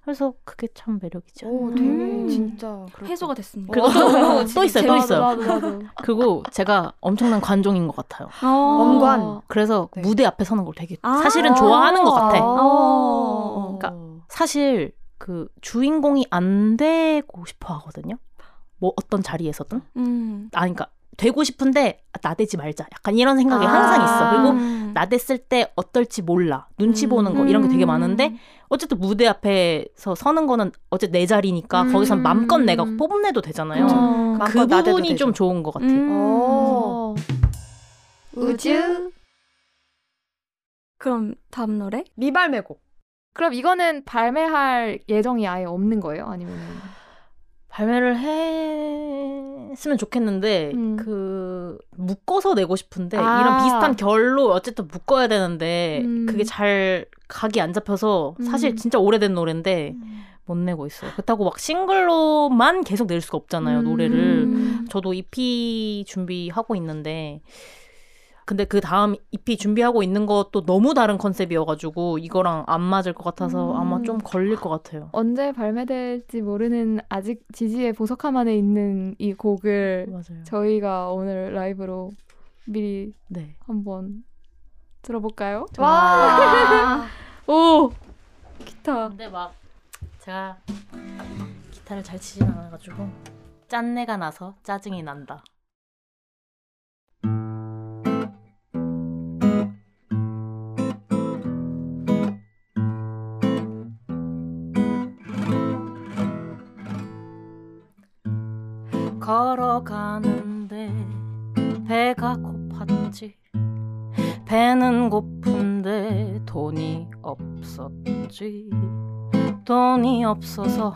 그래서 그게 참 매력이죠. 오, 되게 음. 진짜 그렇다. 해소가 됐습니다. 그리고 또, 또 있어요, 또 있어요. 나도, 나도. 그리고 제가 엄청난 관종인 것 같아요. 어. 엄관. 그래서 네. 무대 앞에 서는 걸 되게 아. 사실은 좋아하는 것 같아. 어. 그러니까 사실 그 주인공이 안 되고 싶어 하거든요. 뭐 어떤 자리에서든. 음. 아, 그러니까 되고 싶은데 아, 나대지 말자. 약간 이런 생각이 아. 항상 있어. 그리고 음. 나댔을 때 어떨지 몰라. 눈치 음. 보는 거 이런 게 되게 음. 많은데 어쨌든 무대 앞에서 서는 거는 어쨌든 내 자리니까 음. 거기서 맘껏 내가 뽐내도 되잖아요. 어. 맘껏 그 부분이. 좀 좋은 것 같아요. 음. 오. 어. 우주. 그럼 다음 노래? 미발매곡. 그럼 이거는 발매할 예정이 아예 없는 거예요? 아니면 발매를 했으면 좋겠는데 음. 그 묶어서 내고 싶은데 아. 이런 비슷한 결로 어쨌든 묶어야 되는데 음. 그게 잘 각이 안 잡혀서 사실 음. 진짜 오래된 노래인데 못 내고 있어요. 그렇다고 막 싱글로만 계속 낼 수가 없잖아요 노래를. 음. 저도 EP 준비하고 있는데 근데 그 다음 EP 준비하고 있는 것도 너무 다른 컨셉이어가지고 이거랑 안 맞을 것 같아서 음. 아마 좀 걸릴 것 같아요. 언제 발매될지 모르는 아직 지지의 보석함 안에 있는 이 곡을 맞아요. 저희가 오늘 라이브로 미리 네. 한번 들어볼까요? 와. 오 기타 근데 막 제가 기타를 잘 치진 않아가지고 짠내가 나서 짜증이 난다. 걸어가는데 배가 고팠지. 배는 고픈데 돈이 없었지. 돈이 없어서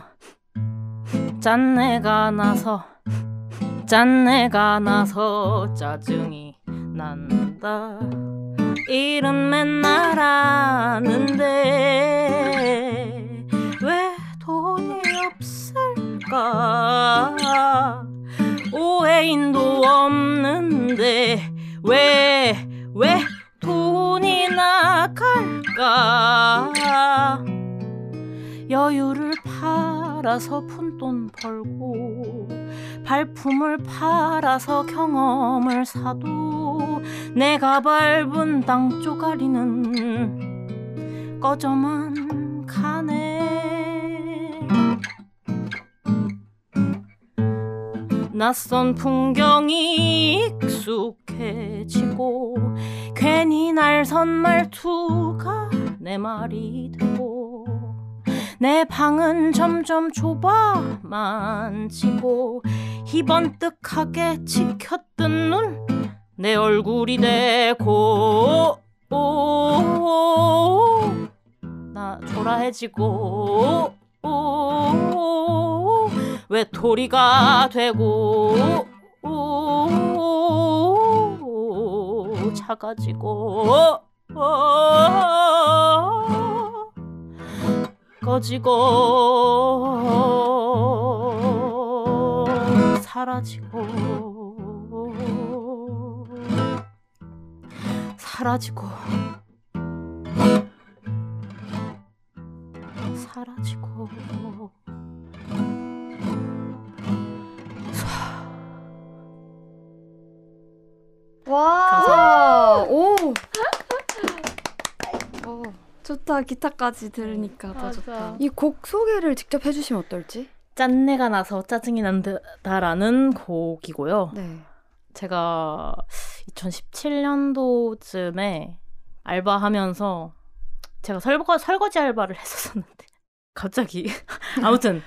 짠내가 나서 짠내가 나서 짜증이 난다. 일은 맨날 하는데 왜 돈이 없을까 오해인도 없는데 왜 왜 돈이 나갈까? 여유를 팔아서 푼돈 벌고 발품을 팔아서 경험을 사도 내가 밟은 땅 쪼가리는 꺼져만 가네 낯선 풍경이 익숙해지고 괜히 날선 말투가 내 말이 되고 내 방은 점점 좁아만 지고 희번뜩하게 지켰던 눈 내 얼굴이 되고 오, 나 초라해지고 오, 외톨이가 되고 오, 작아지고 오, 꺼지고 사라지고 사라지고 사라지고 와, 오. 어, 좋다 기타까지 들으니까 더 좋다. 이 곡 소개를 직접 해주시면 어떨지? 짠내가 나서 짜증이 난다라는 곡이고요. 네. 제가 2017년도쯤에 알바하면서 제가 설거, 설거지 알바를 했었었는데 갑자기 아무튼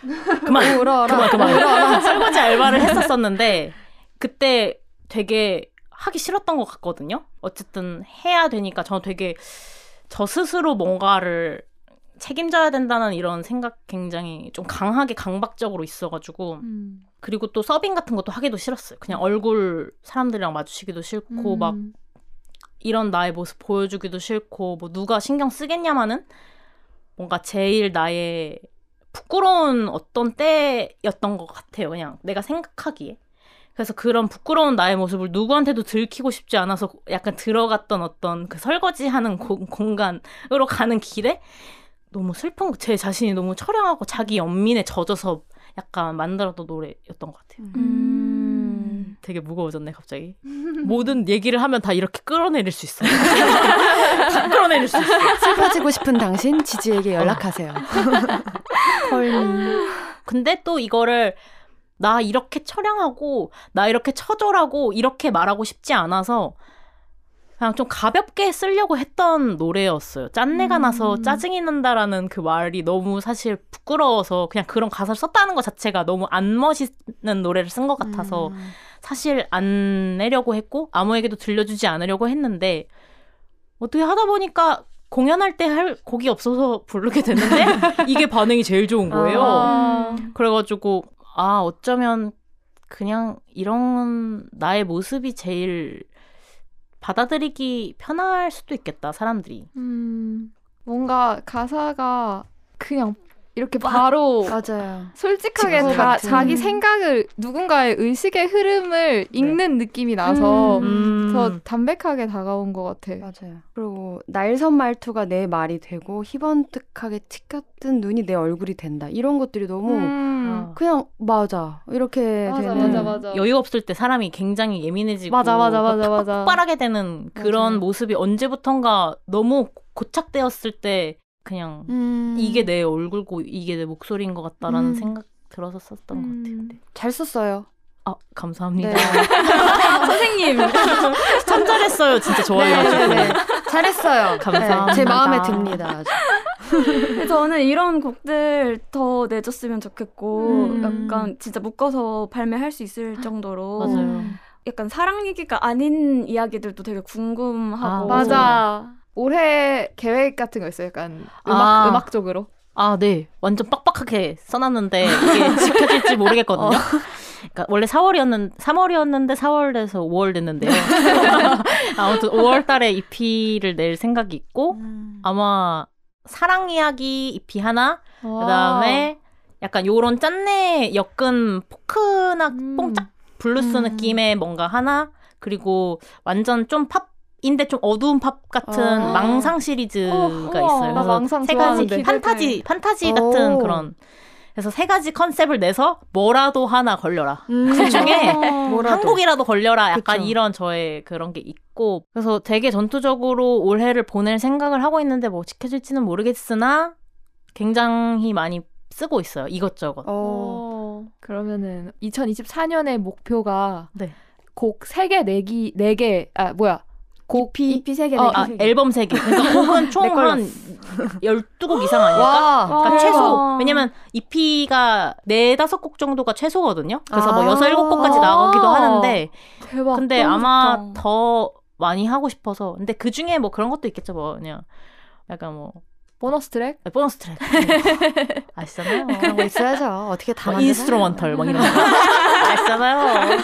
그만 울어라. 그만 그만 설거지 알바를 했었었는데 그때 되게 하기 싫었던 것 같거든요. 어쨌든 해야 되니까 저는 되게 저 스스로 뭔가를 책임져야 된다는 이런 생각 굉장히 좀 강하게 강박적으로 있어가지고 음. 그리고 또 서빙 같은 것도 하기도 싫었어요. 그냥 얼굴 사람들이랑 마주치기도 싫고 막 음. 이런 나의 모습 보여주기도 싫고 뭐 누가 신경 쓰겠냐마는 뭔가 제일 나의 부끄러운 어떤 때였던 것 같아요. 그냥 내가 생각하기에. 그래서 그런 부끄러운 나의 모습을 누구한테도 들키고 싶지 않아서 약간 들어갔던 어떤 그 설거지 하는 고- 공간으로 가는 길에 너무 슬픈 거- 제 자신이 너무 처량하고 자기 연민에 젖어서 약간 만들었던 노래였던 것 같아요. 음. 되게 무거워졌네 갑자기. 모든 얘기를 하면 다 이렇게 끌어내릴 수 있어요. 다 끌어내릴 수 있어. 슬퍼지고 싶은 당신 지지에게 연락하세요. 근데 또 이거를 나 이렇게 처량하고 나 이렇게 처절하고 이렇게 말하고 싶지 않아서 그냥 좀 가볍게 쓰려고 했던 노래였어요. 짠내가 나서 짜증이 난다라는 그 말이 너무 사실 부끄러워서 그냥 그런 가사를 썼다는 것 자체가 너무 안 멋있는 노래를 쓴 것 같아서 음. 사실 안 내려고 했고 아무에게도 들려주지 않으려고 했는데 어떻게 하다 보니까 공연할 때 할 곡이 없어서 부르게 됐는데 이게 반응이 제일 좋은 거예요. 아. 그래가지고 아 어쩌면 그냥 이런 나의 모습이 제일 받아들이기 편할 수도 있겠다 사람들이. 음, 뭔가 가사가 그냥 이렇게 바로 맞아요. 솔직하게 다 같은. 자기 생각을 누군가의 의식의 흐름을 읽는 느낌이 나서 음. 더 담백하게 다가온 것 같아. 맞아요. 그리고 날선 말투가 내 말이 되고 희번뜩하게 튀겼던 눈이 내 얼굴이 된다. 이런 것들이 너무 음. 그냥 맞아 이렇게 맞아, 되는 맞아, 맞아. 여유 없을 때 사람이 굉장히 예민해지고 맞아, 맞아, 맞아, 막 맞아. 폭발하게 되는 그런. 모습이 언제부턴가 너무 고착되었을 때 그냥 음. 이게 내 얼굴고 이게 내 목소리인 것 같다라는 음. 생각 들어서 썼던 것 같아요. 음. 잘 썼어요. 아 감사합니다. 네. 선생님 천절했어요. 진짜 좋아해가지고. 네, 네, 네. 잘했어요. 감사합니다. 네, 제 마음에 듭니다. 저는 이런 곡들 더 내줬으면 좋겠고 음. 약간 진짜 묶어서 발매할 수 있을 정도로 맞아요. 약간 사랑 얘기가 아닌 이야기들도 되게 궁금하고 아, 맞아. 올해 계획 같은 거 있어요? 약간 음악 아. 음악 쪽으로. 아, 네. 완전 빡빡하게 써놨는데 이게 지켜질지 모르겠거든요. 그러니까 원래 4월이었는 3월이었는데 4월 돼서 5월 됐는데요. 아무튼 5월 달에 EP를 낼 생각이 있고 아마 사랑 이야기 EP 하나, 그다음에 약간 요런 짠내 엮은 포크나 음. 뽕짝 블루스 음. 느낌의 뭔가 하나, 그리고 완전 좀 팝 인데 좀 어두운 팝 같은 어. 망상 시리즈가 어, 있어요. 나 그래서 망상 세 가지 좋아하는데. 판타지 판타지 같은 오. 그런 그래서 세 가지 컨셉을 내서 뭐라도 하나 걸려라. 그 중에. 한국이라도 걸려라 약간 그쵸. 이런 저의 그런 게 있고 그래서 되게 전투적으로 올해를 보낼 생각을 하고 있는데 뭐 지켜질지는 모르겠으나 굉장히 많이 쓰고 있어요 이것저것 어. 어. 그러면은 2024년의 목표가 네. 곡 3개 내기 4개 아 뭐야 곡 EP EP 세개 어, 아, 세 개. 앨범 3개. 그러니까 곡은 총. 한 12곡 이상 아닐까? 와. 그러니까 대박. 최소 왜냐면 EP가 네 다섯 곡 정도가 최소거든요. 그래서 뭐 아. 여섯 일곱 곡까지 나오기도 하는데 대박 근데 아마 좋다. 더 많이 하고 싶어서 근데 그 중에 뭐 그런 것도 있겠죠. 뭐 그냥 약간 뭐 보너스 트랙 아, 보너스 트랙 아시잖아요. 그런 거 있어야죠. 어떻게 다 뭐? 인스트루먼털 막 이런 거 아시잖아요.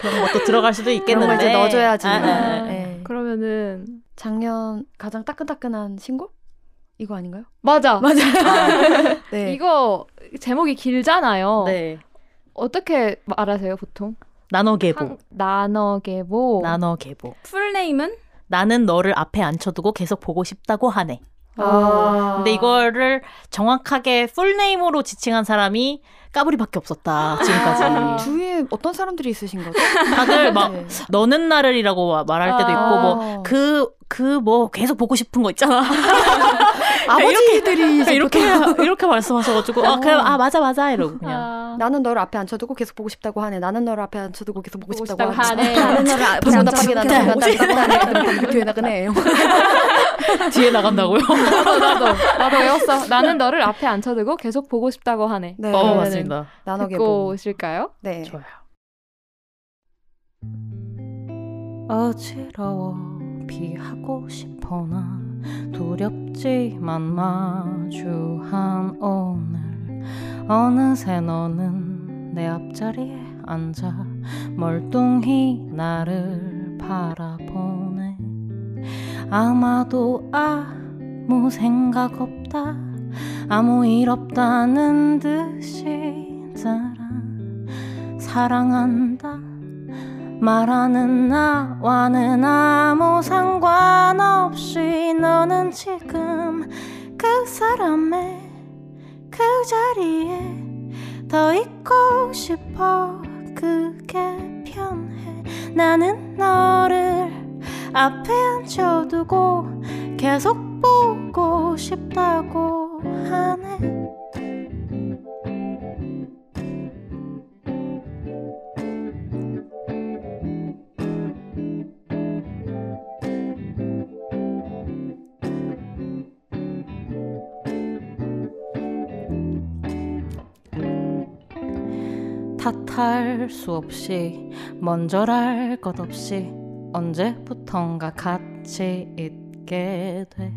그런 것도 들어갈 수도 있겠는데 거 이제 넣어줘야지. 아, 아, 아. 네. 그러면은 작년 가장 따끈따끈한 신곡? 이거 아닌가요? 맞아 맞아요. 네. 이거 제목이 길잖아요 네. 어떻게 말하세요 보통 나눠 개보. 한- 나눠 개보 나눠 개보. 풀네임은 나는 너를 앞에 앉혀두고 계속 보고 싶다고 하네. 아. 근데 이거를 정확하게 풀네임으로 지칭한 사람이 까불이밖에 없었다 지금까지. 주위에 어떤 사람들이 있으신 거죠? 다들 막 네. 너는 나를이라고 말할 때도 있고 아. 뭐그 그 뭐 계속 보고 싶은 거 있잖아. 아버지들이 이제 이렇게 보통 이렇게 말씀하셔가지고 아 그래 아 맞아 맞아 이러고 그냥. 아. 나는 너를 앞에 앉혀두고 계속 보고 싶다고 하네. 나는 너를 앞에 앉혀두고 계속 보고, 보고 싶다고 싶다고 하네. 나는 너를 앞에 앉혀두고 계속 나네. 보고 싶다고 하네. 뒤에 나가네. 뒤에 나간다고요? 나도 나도 나도 외웠어 나는 너를 앞에 앉혀두고 계속 보고 싶다고 하네 네. 어 맞습니다. 나눠게 듣고 보고. 오실까요? 네. 좋아요. 어지러워 피하고 싶어 나 두렵지만 마주한 오늘. 어느새 너는 내 앞자리에 앉아 멀뚱히 나를 바라보네. 아마도 아무 생각 없다. 아무 일 없다는 듯이 따라. 사랑한다 말하는 나와는 아무 상관없이 너는 지금 그 사람의 그 자리에 더 있고 싶어. 그게 편해. 나는 너를 앞에 앉혀두고 계속 보고 싶다고 하네 할 수 없이 먼저랄 것 없이 언제부턴가 같이 있게 돼.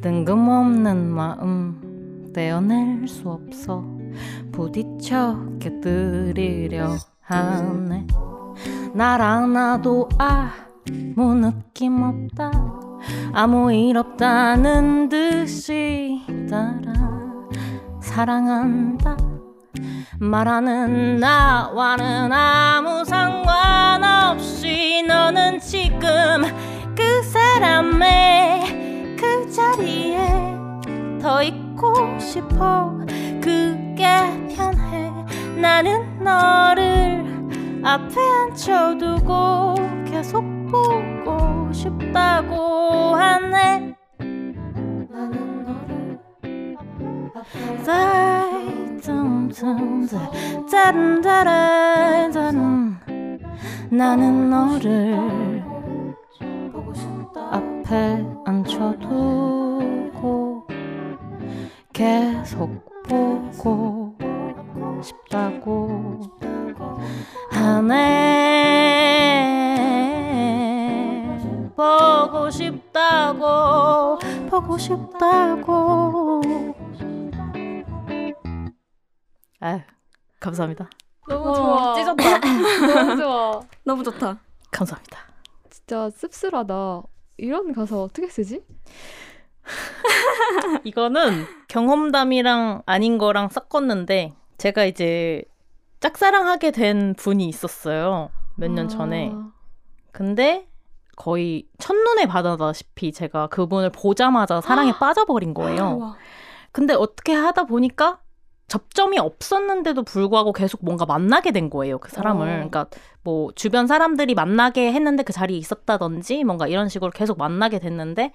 뜬금없는 마음 떼어낼 수 없어 부딪혀 깨뜨리려 하네. 나랑 나도 아무 느낌 없다. 아무 일 없다는 듯이 따라 사랑한다 말하는 나와는 아무 상관없이 너는 지금 그 사람의 그 자리에 더 있고 싶어. 그게 편해. 나는 너를 앞에 앉혀두고 짠짠짠짠짠 나는 너를 앞에 감사합니다. 너무 와, 좋아 찢었다. 너무 좋아 너무 좋다. 감사합니다. 진짜 씁쓸하다 이런 가사 어떻게 쓰지? 이거는 경험담이랑 아닌 거랑 섞었는데 제가 이제 짝사랑하게 된 분이 있었어요. 몇년 전에. 아, 근데 거의 첫눈에 반하다시피 제가 그분을 보자마자 사랑에 빠져버린 거예요. 와. 근데 어떻게 하다 보니까 접점이 없었는데도 불구하고 계속 뭔가 만나게 된 거예요, 그 사람을. 어. 그러니까 뭐 주변 사람들이 만나게 했는데 그 자리에 있었다든지 뭔가 이런 식으로 계속 만나게 됐는데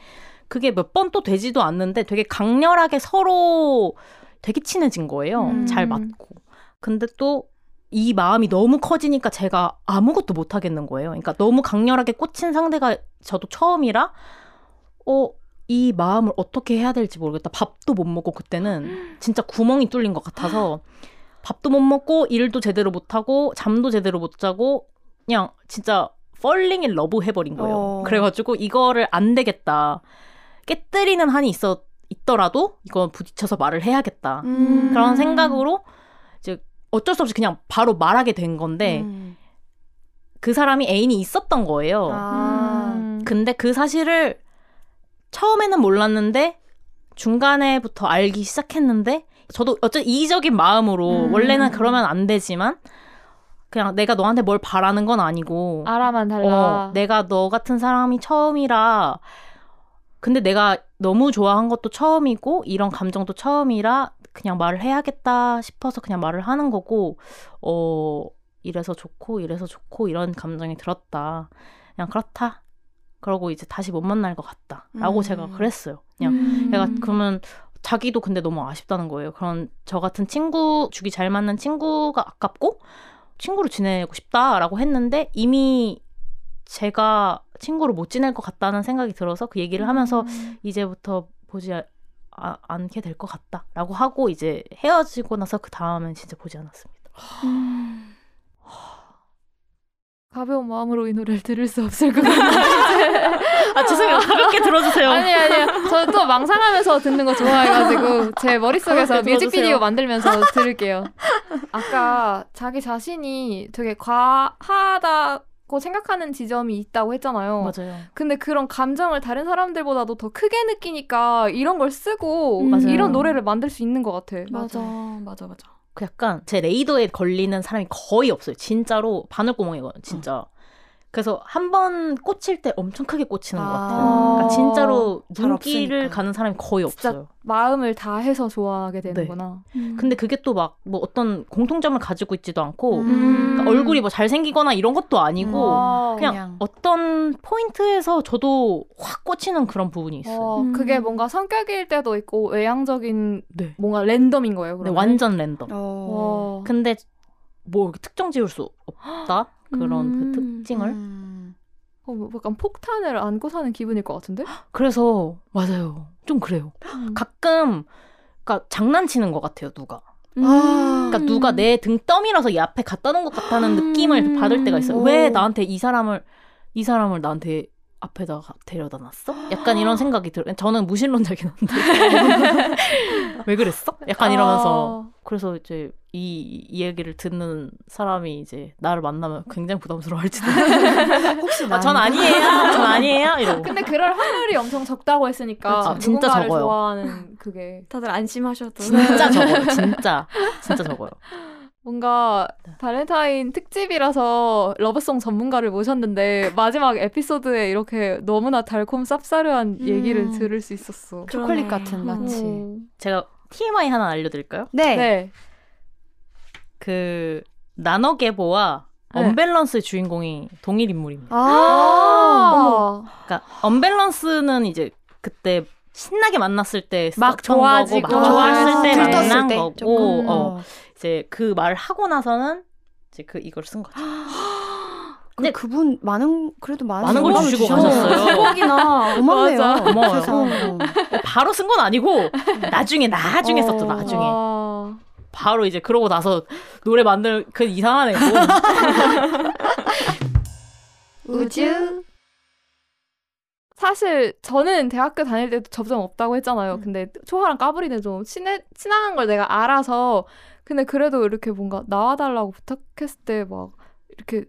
그게 몇 번 또 되지도 않는데 되게 강렬하게 서로 되게 친해진 거예요. 음. 잘 맞고. 근데 또 이 마음이 너무 커지니까 제가 아무것도 못 하겠는 거예요. 그러니까 너무 강렬하게 꽂힌 상대가 저도 처음이라 어, 이 마음을 어떻게 해야 될지 모르겠다. 밥도 못 먹고 그때는 진짜 구멍이 뚫린 것 같아서 밥도 못 먹고 일도 제대로 못 하고 잠도 제대로 못 자고 그냥 진짜 falling in love 해버린 거예요. 어. 그래가지고 이거를 안 되겠다. 깨뜨리는 한이 있어 있더라도 이건 부딪혀서 말을 해야겠다. 음. 그런 생각으로 이제 어쩔 수 없이 그냥 바로 말하게 된 건데 음. 그 사람이 애인이 있었던 거예요. 아. 음. 근데 그 사실을 처음에는 몰랐는데 중간에부터 알기 시작했는데 저도 어쨌든 이기적인 마음으로 음. 원래는 그러면 안 되지만 그냥 내가 너한테 뭘 바라는 건 아니고 알아만 달라. 어, 내가 너 같은 사람이 처음이라 근데 내가 너무 좋아한 것도 처음이고 이런 감정도 처음이라 그냥 말을 해야겠다 싶어서 그냥 말을 하는 거고 어 이래서 좋고 이래서 좋고 이런 감정이 들었다 그냥 그렇다 그러고 이제 다시 못 만날 것 같다라고 음. 제가 그랬어요 그냥 음. 내가 그러면 자기도 근데 너무 아쉽다는 거예요. 그런 저 같은 친구 죽이 잘 맞는 친구가 아깝고 친구로 지내고 싶다라고 했는데 이미 제가 친구로 못 지낼 것 같다는 생각이 들어서 그 얘기를 하면서 음. 이제부터 보지 아- 아- 않게 될 것 같다라고 하고 이제 헤어지고 나서 그 다음엔 진짜 보지 않았습니다. 가벼운 마음으로 이 노래를 들을 수 없을 것 같아요. 아 죄송해요. 가볍게 들어주세요. 아니 아니요. 저또 망상하면서 듣는 거 좋아해가지고 제 머릿속에서 뮤직비디오. 만들면서 들을게요. 아까 자기 자신이 되게 과하다 고 생각하는 지점이 있다고 했잖아요. 맞아요. 근데 그런 감정을 다른 사람들보다도 더 크게 느끼니까 이런 걸 쓰고 음. 이런 노래를 만들 수 있는 것 같아. 맞아, 맞아, 맞아. 그 약간 제 레이더에 걸리는 사람이 거의 없어요. 진짜로 바늘구멍이거든요. 진짜. 그래서 한 번 꽂힐 때 엄청 크게 꽂히는 것 같아요. 아. 그러니까 진짜로 잘 눈길을. 가는 사람이 거의 진짜 없어요. 마음을 다 해서 좋아하게 되는구나. 근데 그게 또 막 뭐 어떤 공통점을 가지고 있지도 않고 음. 그러니까 얼굴이 뭐 잘생기거나 이런 것도 아니고 와. 그냥, 그냥. 어떤 포인트에서 저도 확 꽂히는 그런 부분이 있어요. 어, 음. 그게 뭔가 성격일 때도 있고 외향적인 네. 뭔가 랜덤인 거예요. 네, 그러면? 완전 랜덤. 어. 와. 근데 뭐 이렇게 특정 지을 수 없다 그런 음. 그 특징을. 음. 어, 뭐 약간 폭탄을 안고 사는 기분일 것 같은데? 그래서 맞아요. 좀 그래요. 음. 가끔 그러니까 장난치는 것 같아요 누가. 아. 그러니까 누가 내 등 떠밀어서 이 앞에 갖다 놓은 것 같다는 음. 느낌을 받을 때가 있어요. 오. 왜 나한테 이 사람을 이 사람을 나한테 앞에다가 데려다 놨어? 약간 이런 생각이 들어요. 저는 무신론자긴 한데 왜 그랬어? 약간 이러면서 그래서 이제 이, 이 얘기를 듣는 사람이 이제 나를 만나면 굉장히 부담스러워할지도. 혹시 아, 전 아니에요. 전 아니에요. 이러고. 근데 그럴 확률이 엄청 적다고 했으니까 그쵸. 진짜 적어요. 좋아하는 그게 다들 안심하셔도. 진짜 적어요. 진짜 진짜 적어요. 뭔가 네. 발렌타인 특집이라서 러브송 전문가를 모셨는데 마지막 에피소드에 이렇게 너무나 달콤 쌉싸르한 음. 얘기를 들을 수 있었어. 초콜릿. 같은 마치. 음. 제가 TMI 하나 알려드릴까요? 네. 네. 그 나노게보와 네. 언밸런스의 주인공이 동일 인물입니다. 아. 아. 그러니까 언밸런스는 이제 그때 신나게 만났을 때막 썼던 좋아지고. 거고 막 좋아했을 때 아, 만난 때 거고 조금. 어, 이제 그 말을 하고 나서는 이제 그 이걸 쓴 거죠. 근데 그분 많은 그래도 많은 많은 걸 주시고. 가셨어요. 대박이나. 고맙네요. 고마워요. 바로 쓴 건 아니고 나중에 나중에 어. 썼죠 나중에 아. 바로 이제 그러고 나서 노래 만들 그 이상한 애고 우주. 사실 저는 대학교 다닐 때도 접점 없다고 했잖아요. 근데 초하랑 까불이는 좀 친해, 친한 걸 내가 알아서 근데 그래도 이렇게 뭔가 나와달라고 부탁했을 때 막 이렇게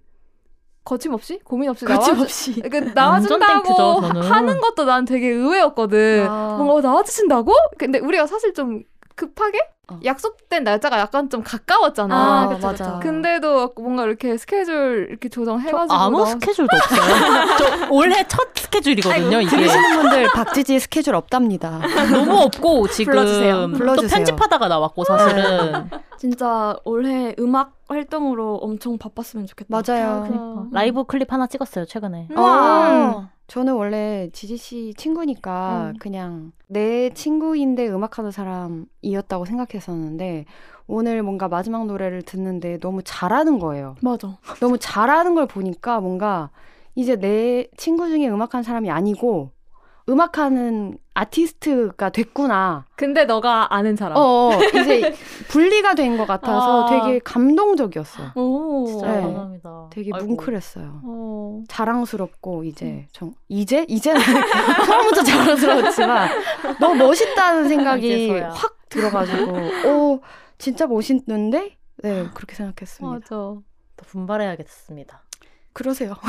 거침없이 고민 없이 나와 거침없이. 그 완전 나와준다고 저는. 하는 것도 난 되게 의외였거든. 아. 뭔가 어, 나와주신다고? 근데 우리가 사실 좀 급하게 어. 약속된 날짜가 약간 좀 가까웠잖아. 아, 그쵸, 맞아. 그쵸. 근데도 뭔가 이렇게 스케줄 이렇게 저 조정해가지고 아무 나와- 스케줄도 없어요. 저 올해 첫 스케줄이거든요. 이게 들으시는 분들 박지지 스케줄 없답니다. 너무 없고 지금 불러주세요. 또 불러주세요. 편집하다가 나왔고 사실은 진짜 올해 음악 활동으로 엄청 바빴으면 좋겠다. 맞아요. 그러니까. 라이브 클립 하나 찍었어요 최근에. 음. 어. 저는 원래 지지 씨 친구니까 음. 그냥 내 친구인데 음악하는 사람이었다고 생각했었는데 오늘 뭔가 마지막 노래를 듣는데 너무 잘하는 거예요. 맞아. 너무 잘하는 걸 보니까 뭔가 이제 내 친구 중에 음악하는 사람이 아니고 음악하는 아티스트가 됐구나. 근데 너가 아는 사람. 어, 어, 이제 분리가 된 것 같아서 아. 되게 감동적이었어요. 오. 진짜 네. 감사합니다. 되게 아이고. 뭉클했어요. 어. 자랑스럽고 이제 정, 이제 이제는 처음부터 자랑스러웠지만 너무 멋있다는 생각이 이제서야. 확 들어가지고 오 진짜 멋있는데 네 그렇게 생각했습니다. 맞아. 더 분발해야겠습니다. 그러세요.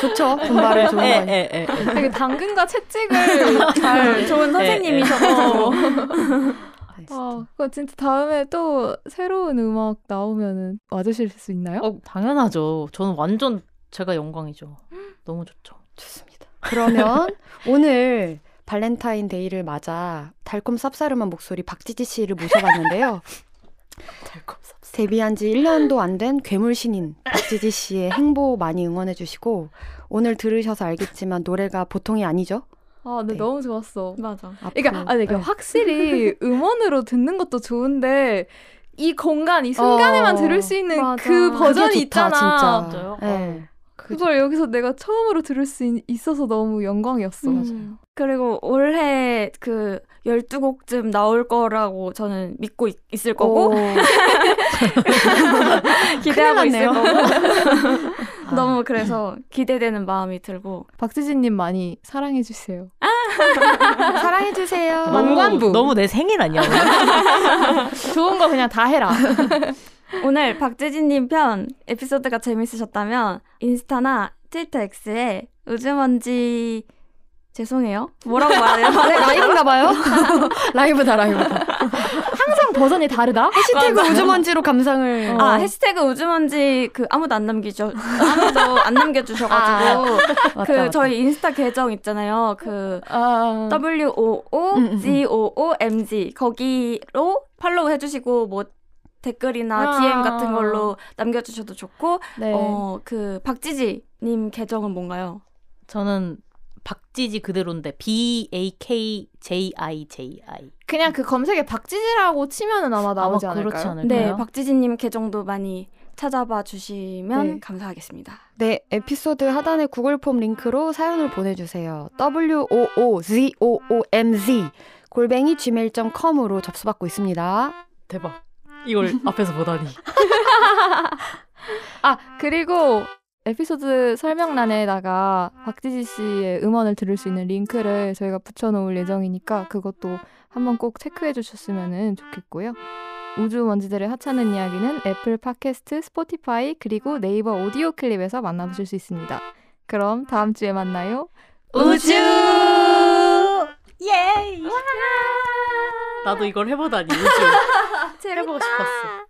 좋죠. 분발은 좋은 예, 거니. 예, 예, 예. 되게 당근과 채찍을 잘 좋은 선생님이셔서. 네, 아, 그거 진짜 다음에 또 새로운 음악 나오면은 와주실 수 있나요? 어, 당연하죠. 저는 완전 제가 영광이죠. 너무 좋죠. 좋습니다. 그러면 오늘 발렌타인데이를 맞아 달콤 쌉싸름한 목소리 박지지 씨를 모셔봤는데요. 달콤 쌉. 데뷔한 지 1년도 안 된 괴물 신인 박지지 씨의 행보 많이 응원해 주시고 오늘 들으셔서 알겠지만 노래가 보통이 아니죠? 아, 근데 네. 너무 좋았어. 맞아. 그러니까, 앞으로- 아, 네, 네. 확실히 음원으로 듣는 것도 좋은데 이 공간, 이 순간에만 어, 들을 수 있는 맞아. 그 버전이 좋다, 있잖아. 진짜. 진짜요? 네. 그 그걸 여기서 내가 처음으로 들을 수 있, 있어서 너무 영광이었어. 음. 그리고 올해 그 12곡쯤 나올 거라고 저는 믿고 있, 을 거고 오, 기대하고 있을. 거고 아, 너무 그래서 기대되는 마음이 들고 박지진님 많이 사랑해 주세요. 사랑해 주세요. 너무, 만관부. 너무 내 생일 아니야? 좋은 거 그냥 다 해라. 오늘 박재진님 편 에피소드가 재밌으셨다면 인스타나 트위터 X에 우주먼지 죄송해요 뭐라고 말해요? 네, 라이브인가 봐요. 라이브다 라이브다. 항상 버전이 다르다? 해시태그 우주먼지로 감상을. 아 해시태그 우주먼지 그 아무도 안 남기죠 아무도 안 남겨주셔가지고 맞다, 그 맞다. 저희 인스타 계정 있잖아요 그 아, W O O. G O O M G 거기로 팔로우 해주시고 뭐 댓글이나 아. DM 같은 걸로 남겨주셔도 좋고 네. 어 그 박지지님 계정은 뭔가요? 저는 박지지 그대로인데 B A K J I J I. 그냥 그 검색에 박지지라고 치면은 아마 나오지 아마 않을까요? 그렇지 않을까요? 네, 박지지님 계정도 많이 찾아봐 주시면 네. 감사하겠습니다. 네, 에피소드 하단의 구글 폼 링크로 사연을 보내주세요. w o o z o o m z 골뱅이 gmail.com으로 접수받고 있습니다. 대박. 이걸 앞에서 보다니. 아 그리고 에피소드 설명란에다가 박지지 씨의 음원을 들을 수 있는 링크를 저희가 붙여놓을 예정이니까 그것도 한번 꼭 체크해 주셨으면 좋겠고요. 우주 먼지들의 하찮은 이야기는 애플 팟캐스트, 스포티파이 그리고 네이버 오디오 클립에서 만나보실 수 있습니다. 그럼 다음 주에 만나요. 우주. 예. 나도 이걸 해보다니 우주. 해보고 싶었어.